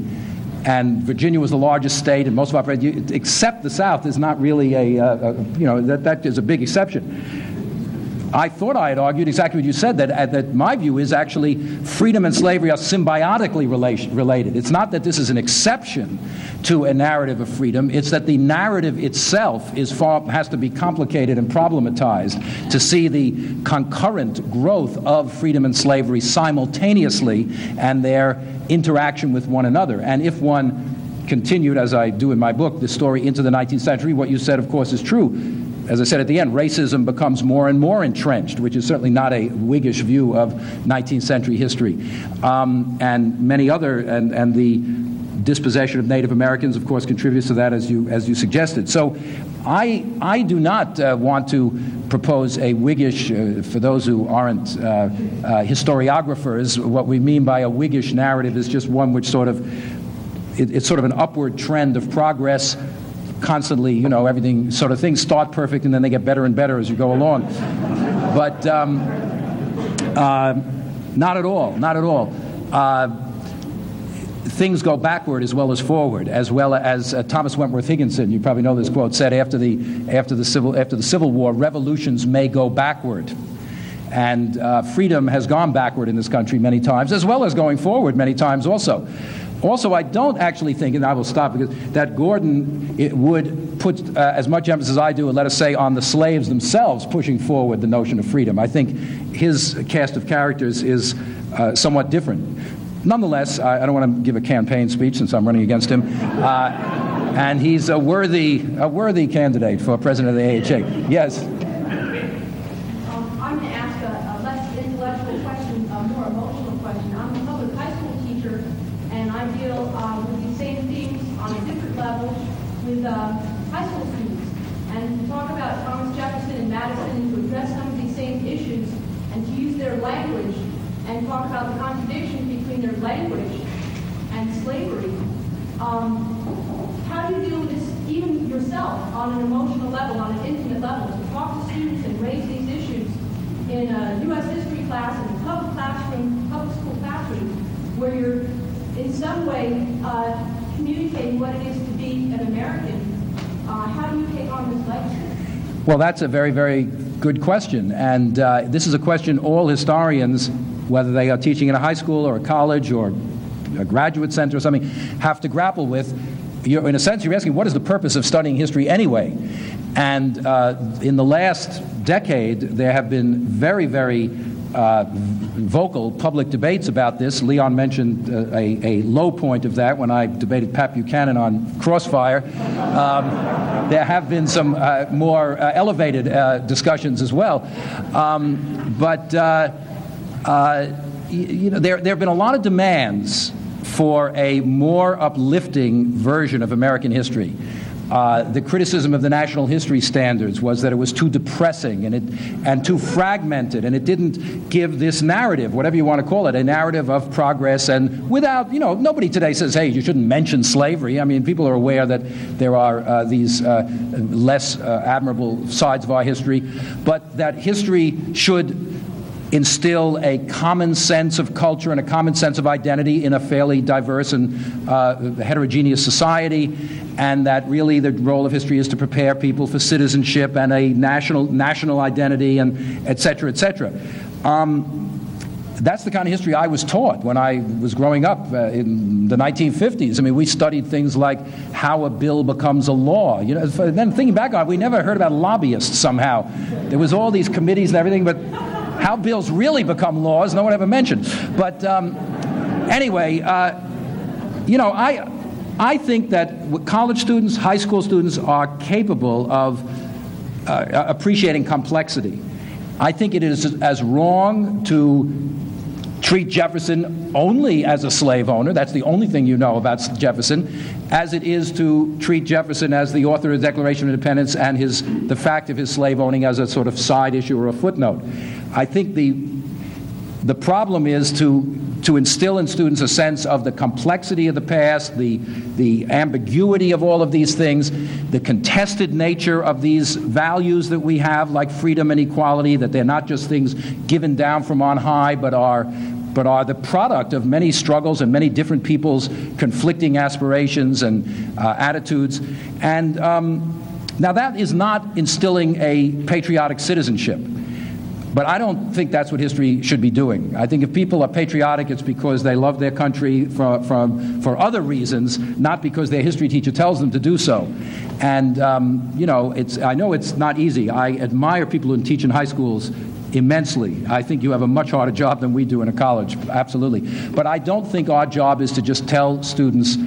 and Virginia was the largest state, and most of our, except the South is not really a, a, a you know, that, that is a big exception. I thought I had argued exactly what you said that, uh, that my view is actually freedom and slavery are symbiotically relation, related. It's not that this is an exception to a narrative of freedom, it's that the narrative itself is far, has to be complicated and problematized to see the concurrent growth of freedom and slavery simultaneously and their interaction with one another. And if one continued, as I do in my book, the story into the 19th century, what you said, of course, is true as I said at the end, racism becomes more and more entrenched, which is certainly not a Whiggish view of 19th century history. Um, and many other, and, and the dispossession of Native Americans, of course, contributes to that, as you, as you suggested. So I, I do not uh, want to propose a Whiggish, uh, for those who aren't uh, uh historiographers, what we mean by a Whiggish narrative is just one which sort of, it, it's sort of an upward trend of progress constantly, you know, everything sort of things start perfect and then they get better and better as you go along. But um, uh, not at all, not at all. Uh, things go backward as well as forward, as well as uh, Thomas Wentworth Higginson, you probably know this quote, said after the, after the, civil, after the Civil War, revolutions may go backward. And uh, freedom has gone backward in this country many times, as well as going forward many times also. Also, I don't actually think, and I will stop because that Gordon would put uh, as much emphasis as I do, and let us say, on the slaves themselves pushing forward the notion of freedom. I think his cast of characters is uh, somewhat different. Nonetheless, I, I, don't want to give a campaign speech since I'm running against him. Uh, and he's a worthy, a worthy candidate for president of the AHA. Yes. With these same things on a different level with uh, high school students and talk about Thomas Jefferson and Madison and to address some of these same issues and to use their language and talk about the contradiction between their language and slavery. Um, how do you deal with this, even yourself, on an emotional level, on an intimate level, to talk to students and raise these issues in a U.S. history class, in a public classroom, public school classroom, where you're in some way uh, communicating what it is to be an American? Uh, how do you take on this lecture? Well, that's a very, very good question. And uh, this is a question all historians, whether they are teaching in a high school or a college or a graduate center or something, have to grapple with. You're, in a sense, you're asking, what is the purpose of studying history anyway? And uh, in the last decade, there have been very, very uh, vocal public debates about this. Leon mentioned uh, a, a, low point of that when I debated Pat Buchanan on Crossfire. Um, there have been some uh, more uh, elevated uh, discussions as well. Um, but, uh, you know, there, there have been a lot of demands for a more uplifting version of American history. Uh, the criticism of the national history standards was that it was too depressing and, it, and too fragmented, and it didn't give this narrative, whatever you want to call it, a narrative of progress. And without, you know, nobody today says, hey, you shouldn't mention slavery. I mean, people are aware that there are uh, these uh, less uh, admirable sides of our history, but that history should instill a common sense of culture and a common sense of identity in a fairly diverse and uh, heterogeneous society, and that really the role of history is to prepare people for citizenship and a national national identity, and et cetera, et cetera. Um, that's the kind of history I was taught when I was growing up uh, in the 1950s. I mean, we studied things like how a bill becomes a law. You know, then thinking back on it, we never heard about lobbyists somehow. There was all these committees and everything, but how bills really become laws, no one ever mentioned. But um, anyway, uh, you know, I, I think that college students, high school students are capable of uh, appreciating complexity. I think it is as wrong to treat Jefferson only as a slave owner, that's the only thing you know about Jefferson, as it is to treat Jefferson as the author of the Declaration of Independence and his, the fact of his slave owning as a sort of side issue or a footnote. I think the, the problem is to, to instill in students a sense of the complexity of the past, the, the ambiguity of all of these things, the contested nature of these values that we have, like freedom and equality, that they're not just things given down from on high, but are, but are the product of many struggles and many different people's conflicting aspirations and uh, attitudes. And um, now that is not instilling a patriotic citizenship. But I don't think that's what history should be doing. I think if people are patriotic, it's because they love their country for, for, for other reasons, not because their history teacher tells them to do so. And, um, you know, it's, I know it's not easy. I admire people who teach in high schools immensely. I think you have a much harder job than we do in a college, absolutely. But I don't think our job is to just tell students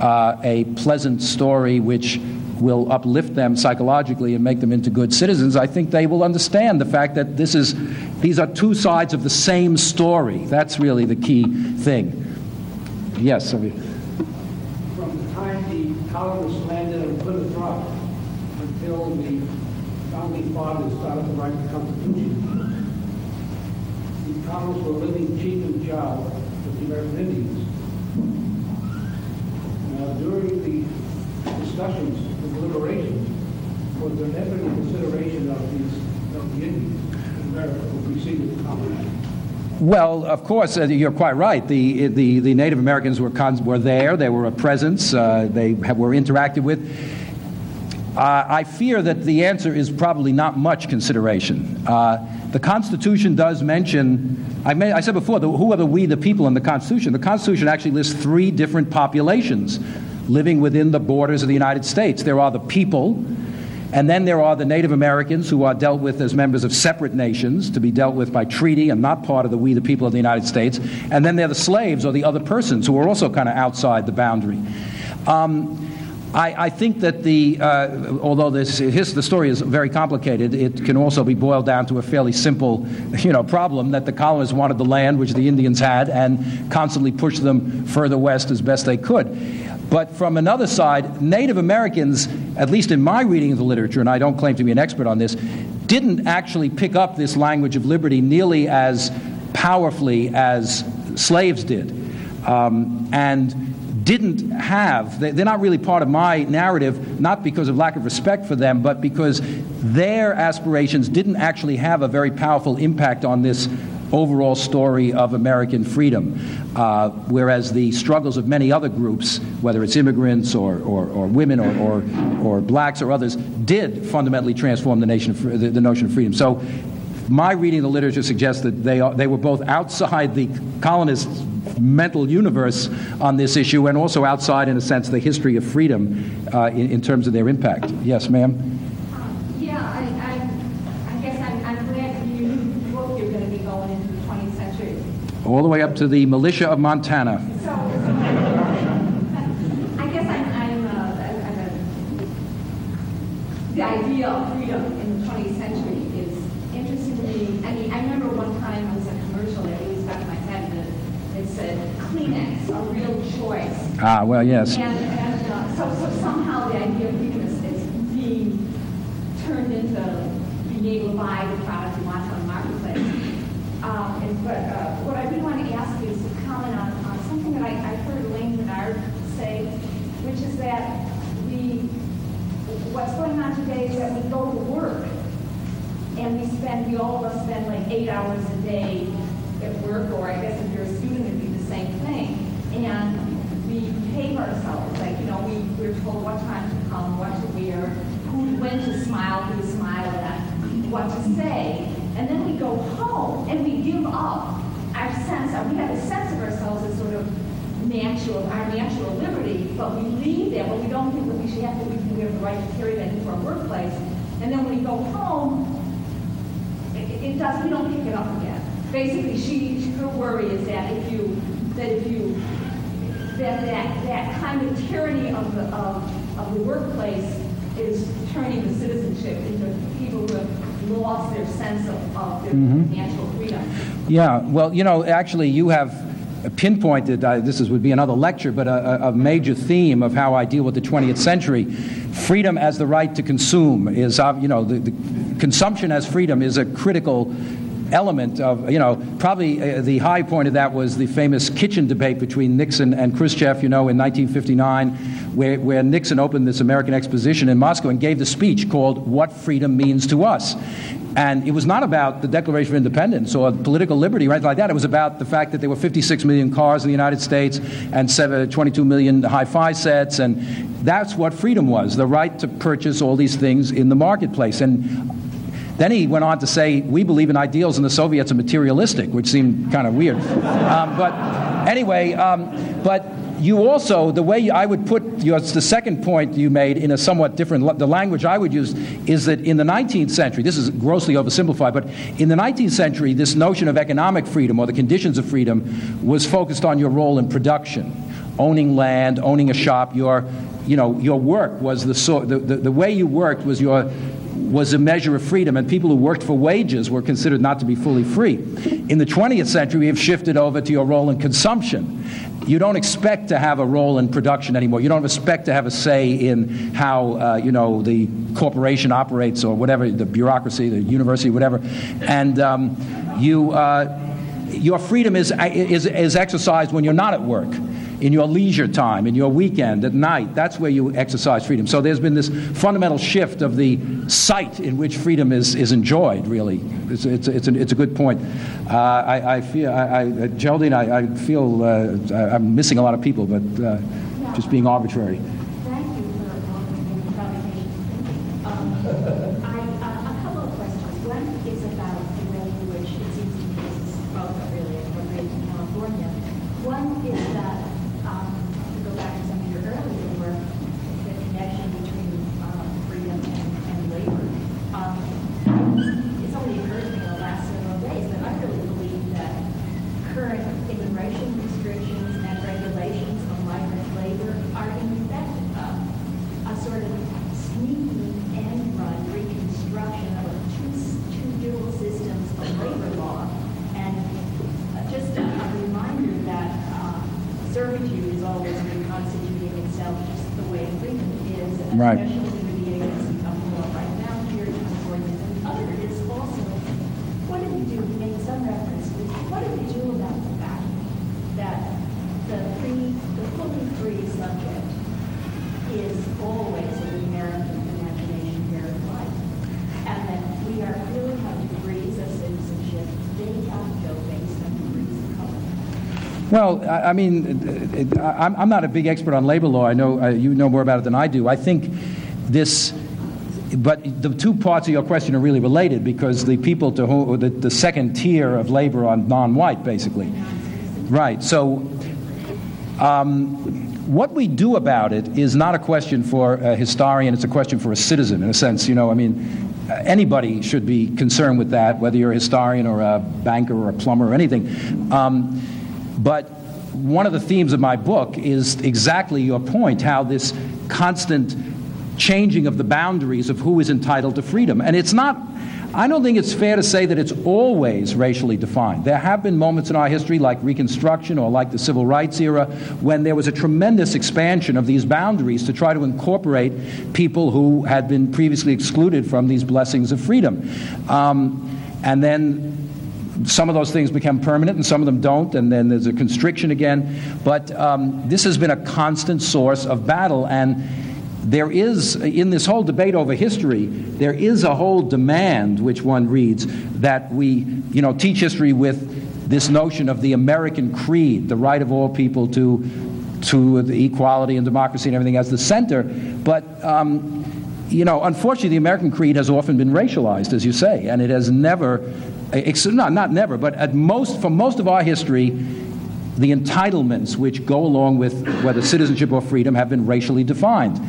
uh, a pleasant story which will uplift them psychologically and make them into good citizens, I think they will understand the fact that this is, these are two sides of the same story. That's really the key thing. Yes, From the time the colonists landed on Plymouth Rock until the founding fathers started to write the Constitution, the colonists were living cheap and jowl with the American Indians. Now, during the discussions was there never any consideration of these, of the Indians in America who preceded the Well, of course, uh, you're quite right. The, the, the Native Americans were, cons- were there, they were a presence, uh, they have, were interacted with. Uh, I fear that the answer is probably not much consideration. Uh, the Constitution does mention, I, may, I said before, the, who are the we, the people in the Constitution? The Constitution actually lists three different populations living within the borders of the United States. There are the people, and then there are the Native Americans who are dealt with as members of separate nations to be dealt with by treaty and not part of the we, the people of the United States. And then there are the slaves or the other persons who are also kind of outside the boundary. Um, I, I, think that the, uh, although this, his, the story is very complicated, it can also be boiled down to a fairly simple, you know, problem that the colonists wanted the land which the Indians had and constantly pushed them further west as best they could. But from another side, Native Americans, at least in my reading of the literature, and I don't claim to be an expert on this, didn't actually pick up this language of liberty nearly as powerfully as slaves did. Um, and didn't have, they're not really part of my narrative, not because of lack of respect for them, but because their aspirations didn't actually have a very powerful impact on this overall story of American freedom. Uh, whereas the struggles of many other groups, whether it's immigrants or, or, or women or, or, or, blacks or others, did fundamentally transform the, nation the, the notion of freedom. So my reading of the literature suggests that they, are, they were both outside the colonists' mental universe on this issue and also outside, in a sense, the history of freedom uh, in, in, terms of their impact. Yes, ma'am? yeah, I, I, I guess I'm, I'm glad you you're going to be going into the 20th century. All the way up to the militia of Montana. So, I guess I'm, I'm, uh, the idea of freedom in the 20th century is interesting to me. I mean, I remember one time there was a commercial that really stuck in my head that it said, Kleenex, a real choice. Ah, well, yes. And, and uh, so, so somehow the idea of freedom is, being turned into being able to buy the product you want on the marketplace. Um, and, but uh, what I really want to ask you is to comment on, on something that I, I heard Elaine Bernard say, which is that we, what's going on today is that we go to work and we spend, we all of us spend like eight hours a day at work, or I guess if you're a student, it'd be the same thing. And pay ourselves, like, you know, we, we're told what time to come, what to wear, who, when to smile, who to smile at, what to say. And then we go home and we give up our sense, of, we have a sense of ourselves as sort of natural, our natural liberty, but we leave there, but we don't think that we should have to, we have the right to carry that into our workplace. And then when we go home, it does, we don't pick it up again. Basically, she, her worry is that if you, that if you, that that, that kind of tyranny of the, of, of the workplace is turning the citizenship into people who have lost their sense of, of their mm-hmm. natural freedom. Yeah, well, you know, actually, you have pinpointed, uh, this is, would be another lecture, but a, a, major theme of how I deal with the 20th century. Freedom as the right to consume is, uh, you know, the, the consumption as freedom is a critical element of, you know, probably uh, the high point of that was the famous kitchen debate between Nixon and Khrushchev, you know, in 1959, where, where Nixon opened this American exposition in Moscow and gave the speech called What Freedom Means to Us. And it was not about the Declaration of Independence or political liberty or anything like that. It was about the fact that there were 56 million cars in the United States and 22 million hi fi sets. And that's what freedom was the right to purchase all these things in the marketplace. And then he went on to say, We believe in ideals, and the Soviets are materialistic, which seemed kind of weird. Um, but anyway, um, but you also, the way I would put the second point you made in a somewhat different, the language I would use is that in the 19th century, this is grossly oversimplified, but in the 19th century, this notion of economic freedom or the conditions of freedom was focused on your role in production, owning land, owning a shop. Your, you know, your work was the, the, the, the way you worked was your was a measure of freedom, and people who worked for wages were considered not to be fully free. In the 20th century, we have shifted over to your role in consumption you don't expect to have a role in production anymore. You don't expect to have a say in how uh, you know the corporation operates or whatever, the bureaucracy, the university, whatever. And um, you, uh, your freedom is, is, is exercised when you're not at work in your leisure time, in your weekend, at night. That's where you exercise freedom. So there's been this fundamental shift of the site in which freedom is, is enjoyed, really. It's, it's, it's, a, it's a good point. Uh, I, I, feel, I, I, Geraldine, I, I feel uh, I'm missing a lot of people, but uh, just being arbitrary. What do we do in some reference? What Well, I, I mean, it, I'm, I'm not a big expert on labor law. I know uh, you know more about it than I do. I think this but the two parts of your question are really related because the people to whom the, the second tier of labor are non-white, basically. Right. So, um, what we do about it is not a question for a historian; it's a question for a citizen. In a sense, you know, I mean, anybody should be concerned with that, whether you're a historian or a banker or a plumber or anything. Um, but one of the themes of my book is exactly your point: how this constant changing of the boundaries of who is entitled to freedom. And it's not, I don't think it's fair to say that it's always racially defined. There have been moments in our history, like Reconstruction or like the Civil Rights era, when there was a tremendous expansion of these boundaries to try to incorporate people who had been previously excluded from these blessings of freedom. Um, and then some of those things become permanent and some of them don't, and then there's a constriction again. But um, this has been a constant source of battle. And there is, in this whole debate over history, there is a whole demand, which one reads, that we, you know, teach history with this notion of the American creed, the right of all people to, to equality and democracy and everything as the center. But, um, you know, unfortunately, the American creed has often been racialized, as you say, and it has never, not, not never, but at most, for most of our history, the entitlements which go along with whether citizenship or freedom have been racially defined.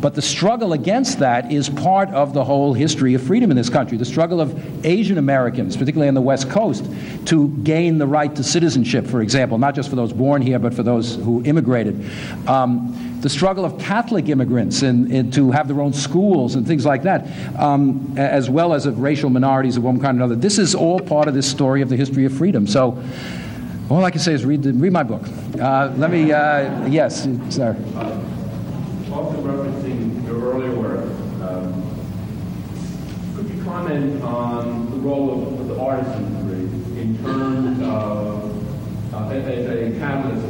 But the struggle against that is part of the whole history of freedom in this country. The struggle of Asian Americans, particularly on the West Coast, to gain the right to citizenship, for example, not just for those born here, but for those who immigrated. Um, the struggle of Catholic immigrants in, in, to have their own schools and things like that, um, as well as of racial minorities of one kind or another. This is all part of this story of the history of freedom. So, all I can say is read, the, read my book. Uh, let me, uh, yes, sir also referencing your earlier work, um, could you comment on the role of, the artisan degree in terms of uh, as a catalyst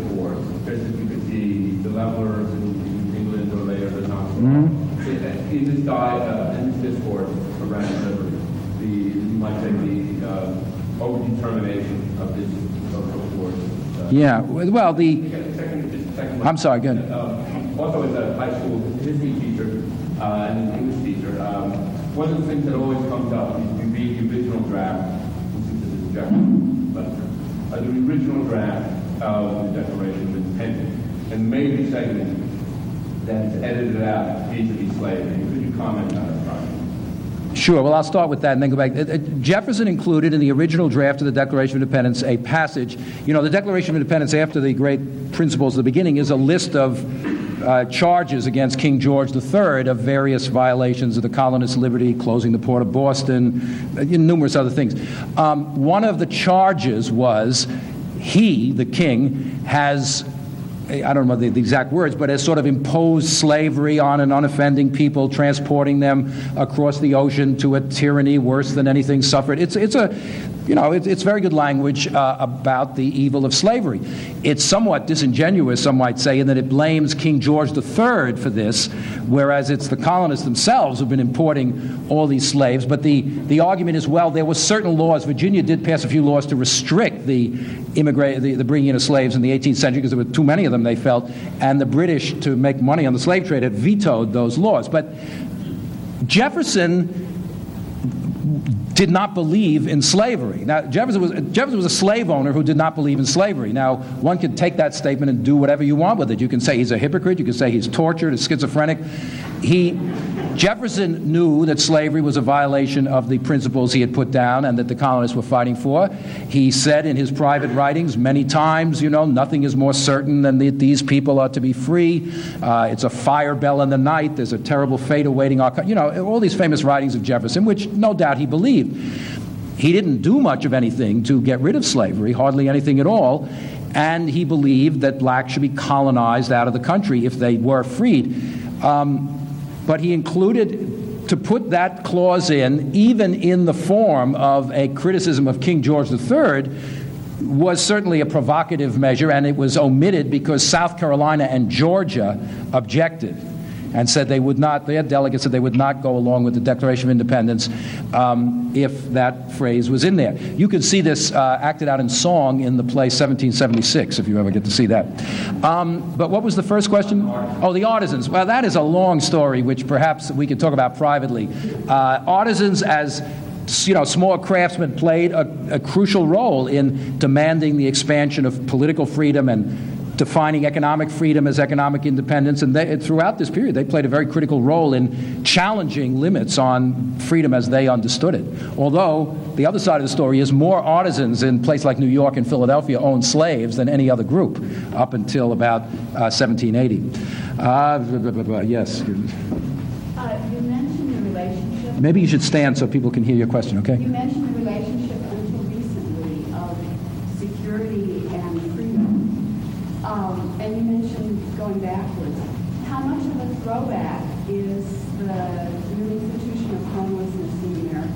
just as you could see the levelers in, in England or later the Nazis? Mm-hmm. In this diet, uh, in this discourse around liberty, the you might say the uh, overdetermination of this social wars. Uh, yeah, well, the. Second, second I'm sorry, go ahead. Um, also as a high school history teacher uh, and an English teacher, um, one of the things that always comes up is you read the original draft, which is a Jefferson letter, uh, the original draft of the Declaration of Independence, and the major segment that is edited out vis-a-vis slavery. Could you comment on that? Sure. Well, I'll start with that and then go back. Uh, uh, Jefferson included in the original draft of the Declaration of Independence a passage. You know, the Declaration of Independence, after the great principles of the beginning, is a list of uh, charges against King George III of various violations of the colonists' liberty, closing the port of Boston, uh, numerous other things. Um, one of the charges was he, the king, has I don't know the, the, exact words, but has sort of imposed slavery on an unoffending people, transporting them across the ocean to a tyranny worse than anything suffered. It's, it's a, you know, it, it's very good language uh, about the evil of slavery. It's somewhat disingenuous, some might say, in that it blames King George III for this, whereas it's the colonists themselves who've been importing all these slaves. But the, the argument is, well, there were certain laws. Virginia did pass a few laws to restrict the, immigrate, the, the bringing in of slaves in the 18th century because there were too many of them, they felt, and the British, to make money on the slave trade, had vetoed those laws. But Jefferson did not believe in slavery. Now, Jefferson was, Jefferson was a slave owner who did not believe in slavery. Now, one can take that statement and do whatever you want with it. You can say he's a hypocrite, you can say he's tortured, he's schizophrenic. He, Jefferson knew that slavery was a violation of the principles he had put down and that the colonists were fighting for. He said in his private writings many times, you know, nothing is more certain than that these people are to be free. Uh, it's a fire bell in the night. There's a terrible fate awaiting our, you know, all these famous writings of Jefferson, which no doubt he believed. He didn't do much of anything to get rid of slavery, hardly anything at all. And he believed that blacks should be colonized out of the country if they were freed. Um, but he included to put that clause in, even in the form of a criticism of King George III, was certainly a provocative measure, and it was omitted because South Carolina and Georgia objected. And said they would not, their delegates said they would not go along with the Declaration of Independence um, if that phrase was in there. You can see this uh, acted out in song in the play 1776, if you ever get to see that. Um, but what was the first question? Oh, the artisans. Well, that is a long story, which perhaps we could talk about privately. Uh, artisans as you know, small craftsmen played a, a, crucial role in demanding the expansion of political freedom and defining economic freedom as economic independence. And they, throughout this period, they played a very critical role in challenging limits on freedom as they understood it. Although the other side of the story is more artisans in places like New York and Philadelphia owned slaves than any other group up until about uh, 1780. Uh, yes. Maybe you should stand so people can hear your question, okay? You mentioned the relationship until recently of security and freedom. Um, and you mentioned going backwards. How much of a throwback is the new institution of homelessness in America?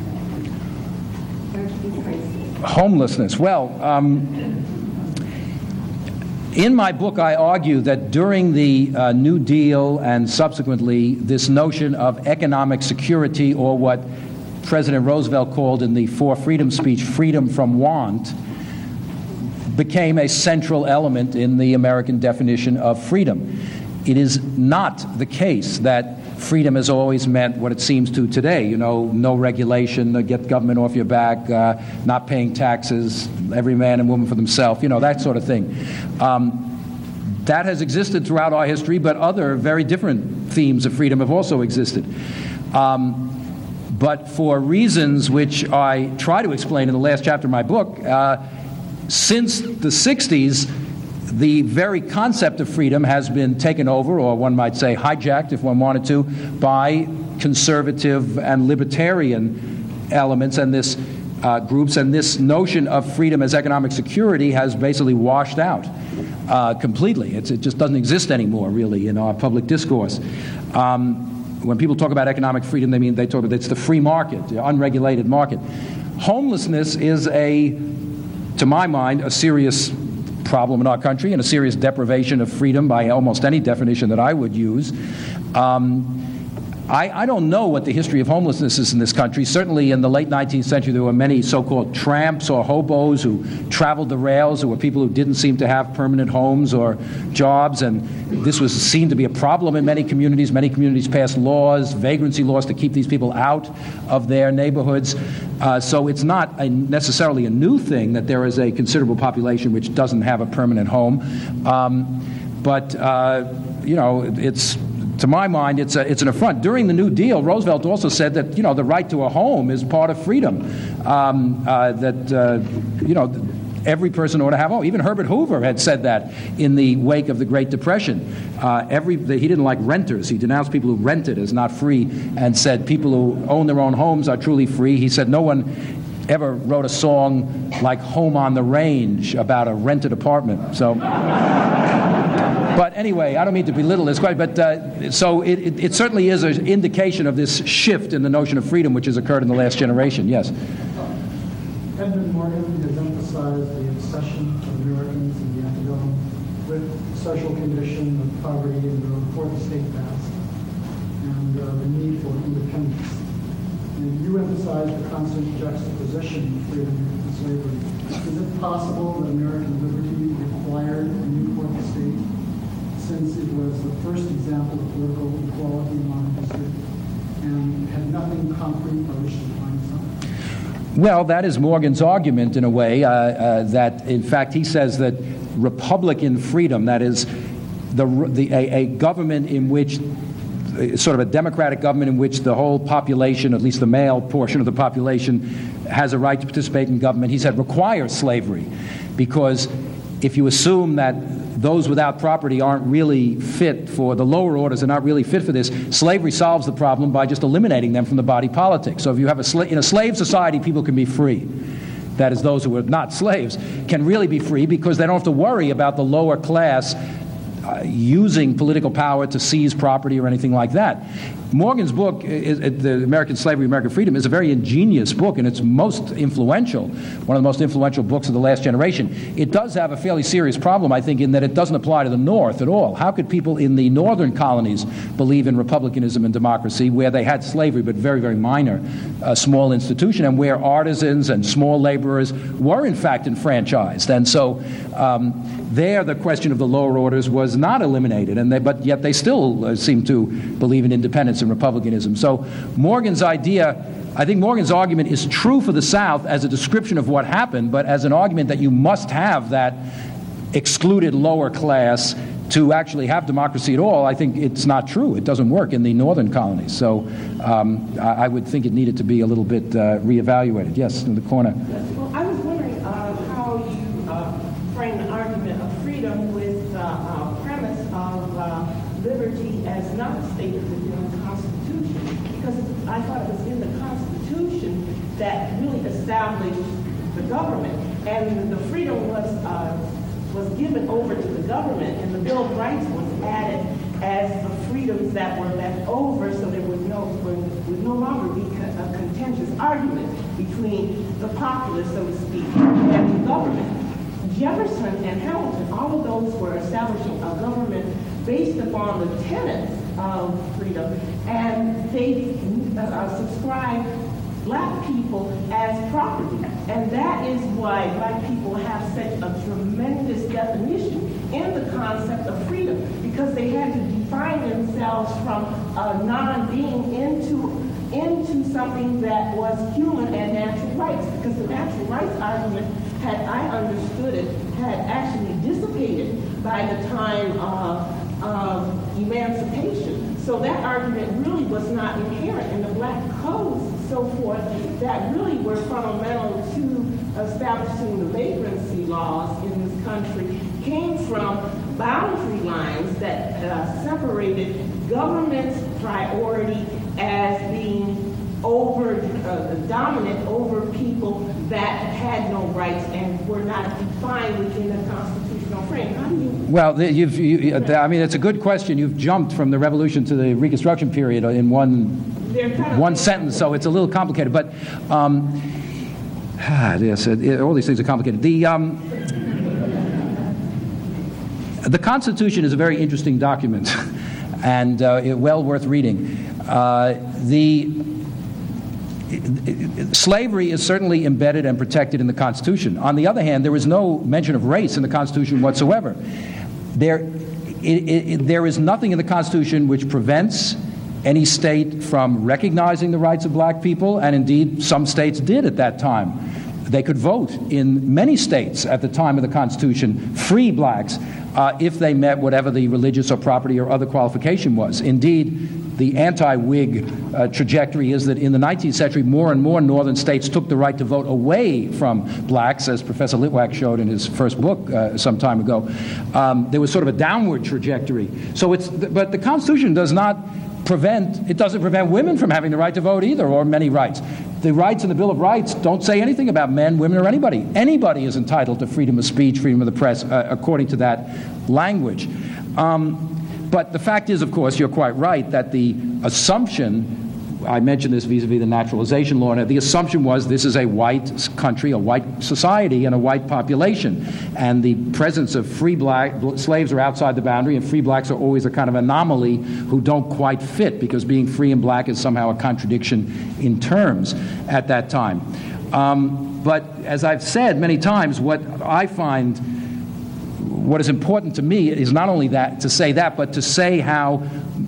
Homelessness. Well, um, in my book, I argue that during the uh, New Deal and subsequently, this notion of economic security, or what President Roosevelt called in the Four Freedom speech, freedom from want, became a central element in the American definition of freedom. It is not the case that freedom has always meant what it seems to today. You know, no regulation, get government off your back, uh, not paying taxes, every man and woman for themselves, you know, that sort of thing. Um, that has existed throughout our history, but other very different themes of freedom have also existed. Um, but for reasons which I try to explain in the last chapter of my book, uh, since the 60s, the very concept of freedom has been taken over, or one might say hijacked, if one wanted to, by conservative and libertarian elements and this uh, groups, and this notion of freedom as economic security has basically washed out uh, completely. It's, it just doesn't exist anymore, really, in our public discourse. Um, when people talk about economic freedom, they mean they talk about it's the free market, the unregulated market. Homelessness is a, to my mind, a serious problem in our country and a serious deprivation of freedom by almost any definition that I would use. Um, I, I, don't know what the history of homelessness is in this country. Certainly in the late 19th century, there were many so called tramps or hobos who traveled the rails. There were people who didn't seem to have permanent homes or jobs, and this was seen to be a problem in many communities. Many communities passed laws, vagrancy laws, to keep these people out of their neighborhoods. Uh, so it's not a, necessarily a new thing that there is a considerable population which doesn't have a permanent home. Um, but, uh, you know, it's to my mind, it's, a, it's an affront. During the New Deal, Roosevelt also said that you know the right to a home is part of freedom. Um, uh, that uh, you know every person ought to have a home. Even Herbert Hoover had said that in the wake of the Great Depression. Uh, every, the, he didn't like renters. He denounced people who rented as not free and said people who own their own homes are truly free. He said no one ever wrote a song like Home on the Range about a rented apartment. So. But anyway, I don't mean to belittle this quite, but uh, so it, it, it, certainly is an indication of this shift in the notion of freedom which has occurred in the last generation. Yes. Edmund Morgan has emphasized the obsession of Americans in the antebellum with social condition of poverty and the fourth estate past and uh, the need for independence. And you emphasize the constant juxtaposition of freedom and slavery. Is it possible that American liberty required a new fourth estate since it was the first example of political equality in modern history and had nothing concrete by which to something? Well, that is Morgan's argument in a way, uh, uh, that in fact he says that Republican freedom, that is, the, the, a, a government in which sort of a democratic government in which the whole population, at least the male portion of the population, has a right to participate in government, he said requires slavery. Because if you assume that those without property aren't really fit for the lower orders are not really fit for this. Slavery solves the problem by just eliminating them from the body politic. So if you have a sla- in a slave society, people can be free. That is, those who are not slaves can really be free because they don't have to worry about the lower class uh, using political power to seize property or anything like that. Morgan's book, is, The American Slavery, American Freedom, is a very ingenious book, and it's most influential, one of the most influential books of the last generation. It does have a fairly serious problem, I think, in that it doesn't apply to the North at all. How could people in the northern colonies believe in republicanism and democracy where they had slavery, but very, very minor, a small institution, and where artisans and small laborers were, in fact, enfranchised? And so um, there, the question of the lower orders was not eliminated, and they, but yet they still uh, seem to believe in independence and republicanism. So Morgan's idea, I think Morgan's argument is true for the South as a description of what happened, but as an argument that you must have that excluded lower class to actually have democracy at all, I think it's not true. It doesn't work in the northern colonies. So um, I, I, would think it needed to be a little bit uh, reevaluated. Yes, in the corner. Well, I was wondering uh, how you uh, frame the argument of freedom with the uh, premise of uh, liberty as not stated within the Constitution, because I thought it was in the Constitution that really established the government, and the freedom was uh, was given over to the government, and the Bill of Rights was added as the freedoms that were left over, so there would no would, no longer be a contentious argument between the populace, so to speak, and the government. Jefferson and Hamilton, all of those were establishing a government based upon the tenets of freedom, and they uh, subscribed black people as property. And that is why black people have such a tremendous definition in the concept of freedom, because they had to define themselves from a non-being into into something that was human and natural rights, because the natural rights argument, had I understood it, had actually dissipated by the time of, of emancipation. So that argument really was not inherent in the black codes so forth that really were fundamental to establishing the vagrancy laws in this country came from boundary lines that uh, separated government's priority as being over uh, dominant over people that had no rights and were not defined within the constitutional frame. Well, you've, you, I mean, it's a good question. You've jumped from the Revolution to the Reconstruction period in one one sentence, so it's a little complicated. But um, yes, it, all these things are complicated. The um, the Constitution is a very interesting document and uh, well worth reading. Uh, the slavery is certainly embedded and protected in the Constitution. On the other hand, there is no mention of race in the Constitution whatsoever. There, it, it, there is nothing in the Constitution which prevents any state from recognizing the rights of black people, and indeed some states did at that time. They could vote in many states at the time of the Constitution, free blacks, uh, if they met whatever the religious or property or other qualification was. Indeed, the anti Whig uh, trajectory is that in the 19th century, more and more northern states took the right to vote away from blacks, as Professor Litwack showed in his first book uh, some time ago. Um, there was sort of a downward trajectory. So it's, but the Constitution does not prevent, it doesn't prevent women from having the right to vote either, or many rights. The rights in the Bill of Rights don't say anything about men, women, or anybody. Anybody is entitled to freedom of speech, freedom of the press, uh, according to that language. Um, but the fact is, of course, you're quite right that the assumption I mentioned this vis a vis the naturalization law. And the assumption was this is a white country, a white society, and a white population. And the presence of free black slaves are outside the boundary, and free blacks are always a kind of anomaly who don't quite fit because being free and black is somehow a contradiction in terms at that time. Um, but as I've said many times, what I find what is important to me is not only that to say that, but to say how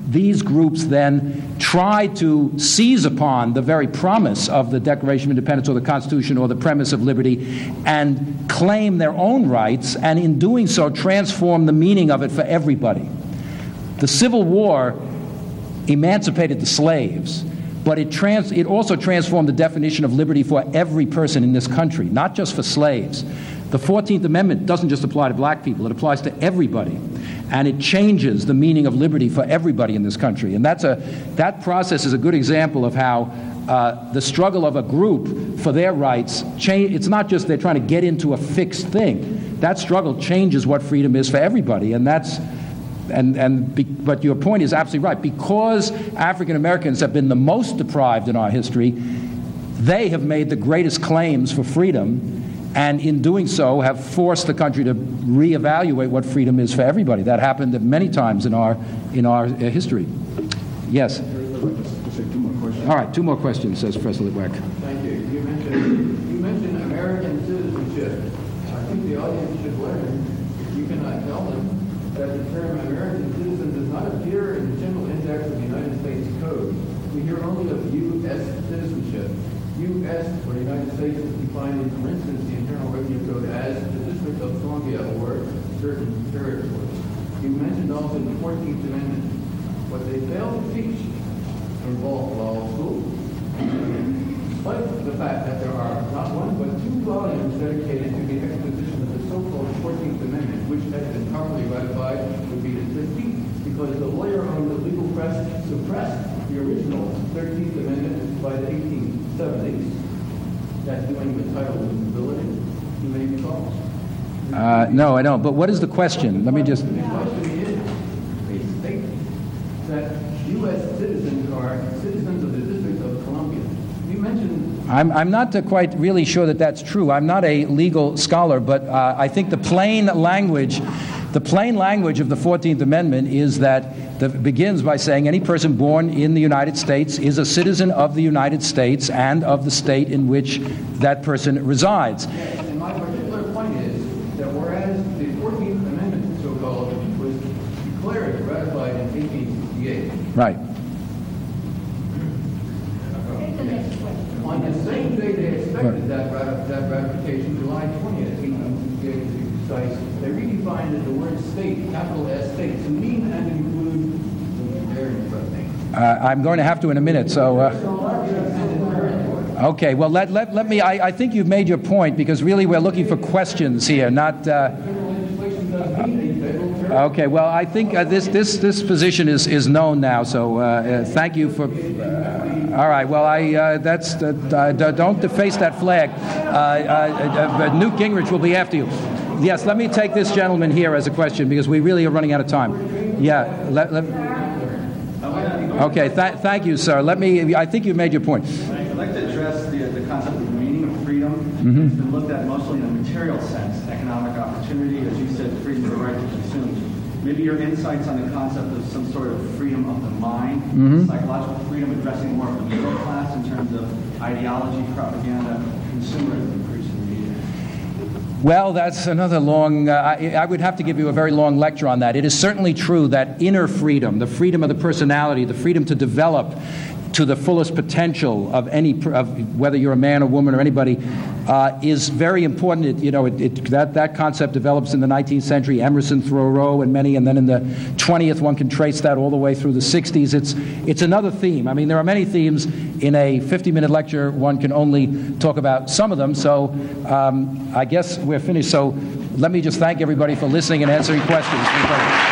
these groups then try to seize upon the very promise of the Declaration of Independence or the Constitution or the premise of liberty and claim their own rights, and in doing so, transform the meaning of it for everybody. The Civil War emancipated the slaves, but it, trans- it also transformed the definition of liberty for every person in this country, not just for slaves. The 14th Amendment doesn't just apply to black people, it applies to everybody. And it changes the meaning of liberty for everybody in this country. And that's a, that process is a good example of how uh, the struggle of a group for their rights, change, it's not just they're trying to get into a fixed thing. That struggle changes what freedom is for everybody. And that's, and, and be, but your point is absolutely right. Because African Americans have been the most deprived in our history, they have made the greatest claims for freedom, and in doing so, have forced the country to reevaluate what freedom is for everybody. That happened many times in our, in our uh, history. Yes? All right, two more questions, says President Weck. Thank you. You mentioned, you mentioned American citizenship. I think the audience should learn, if you cannot tell them, that the term American citizen does not appear in the general index of the United States Code. We hear only of U.S. citizenship. U.S. or the United States is defined in, for instance, the Internal Revenue Code as the District of Columbia or certain territories. You mentioned also the 14th Amendment. What they failed to teach involve law schools. Despite the fact that there are not one but two volumes dedicated to the exposition of the so-called 14th Amendment, which has been properly ratified, would be the 15th, because the lawyer on the legal press suppressed the original 13th Amendment by the 1870s. That's doing with title of disability. You may be called. Uh, no, I don't. But what is the question? Let me just. The question is a statement that U.S. citizens are citizens of the District of Columbia. You mentioned I'm, I'm not quite really sure that that's true. I'm not a legal scholar, but uh, I think the plain language, the plain language of the 14th Amendment is that the, begins by saying any person born in the United States is a citizen of the United States and of the state in which that person resides. And my particular point is that whereas the 14th Amendment, so-called, was declared ratified in 1868, Right. on the same day they expected that, rati- that ratification, July 20th, 1868 to be precise, they the word state, capital S state, to mean and include. Uh, I'm going to have to in a minute, so. Uh, okay, well, let, let, let me. I, I think you've made your point because really we're looking for questions here, not. Uh, Okay, well, I think uh, this, this, this position is, is known now, so uh, uh, thank you for. All right, well, I, that's, don't deface that flag. Newt Gingrich will be after you. Yes, let me take this gentleman here as a question because we really are running out of time. Yeah, let, let, okay, th- thank you, sir. Let me, I think you made your point. I'd like to address the, the concept of the meaning of freedom. Mhm. It's been looked at mostly in a material sense, economic opportunity, as you said, freedom of the right to consume. Maybe your insights on the concept of some sort of freedom of the mind, Mhm. psychological freedom addressing more of the middle class in terms of ideology, propaganda, consumerism. Well, that's another long. Uh, I, I would have to give you a very long lecture on that. It is certainly true that inner freedom, the freedom of the personality, the freedom to develop to the fullest potential of any, of whether you're a man or woman or anybody, uh, is very important. It, you know, it, it, that that concept develops in the 19th century. Emerson, Thoreau, and many, and then in the 20th, one can trace that all the way through the 60s. It's it's another theme. I mean, there are many themes in a 50-minute lecture. One can only talk about some of them. So, um, I guess we're finished. So, let me just thank everybody for listening and answering questions.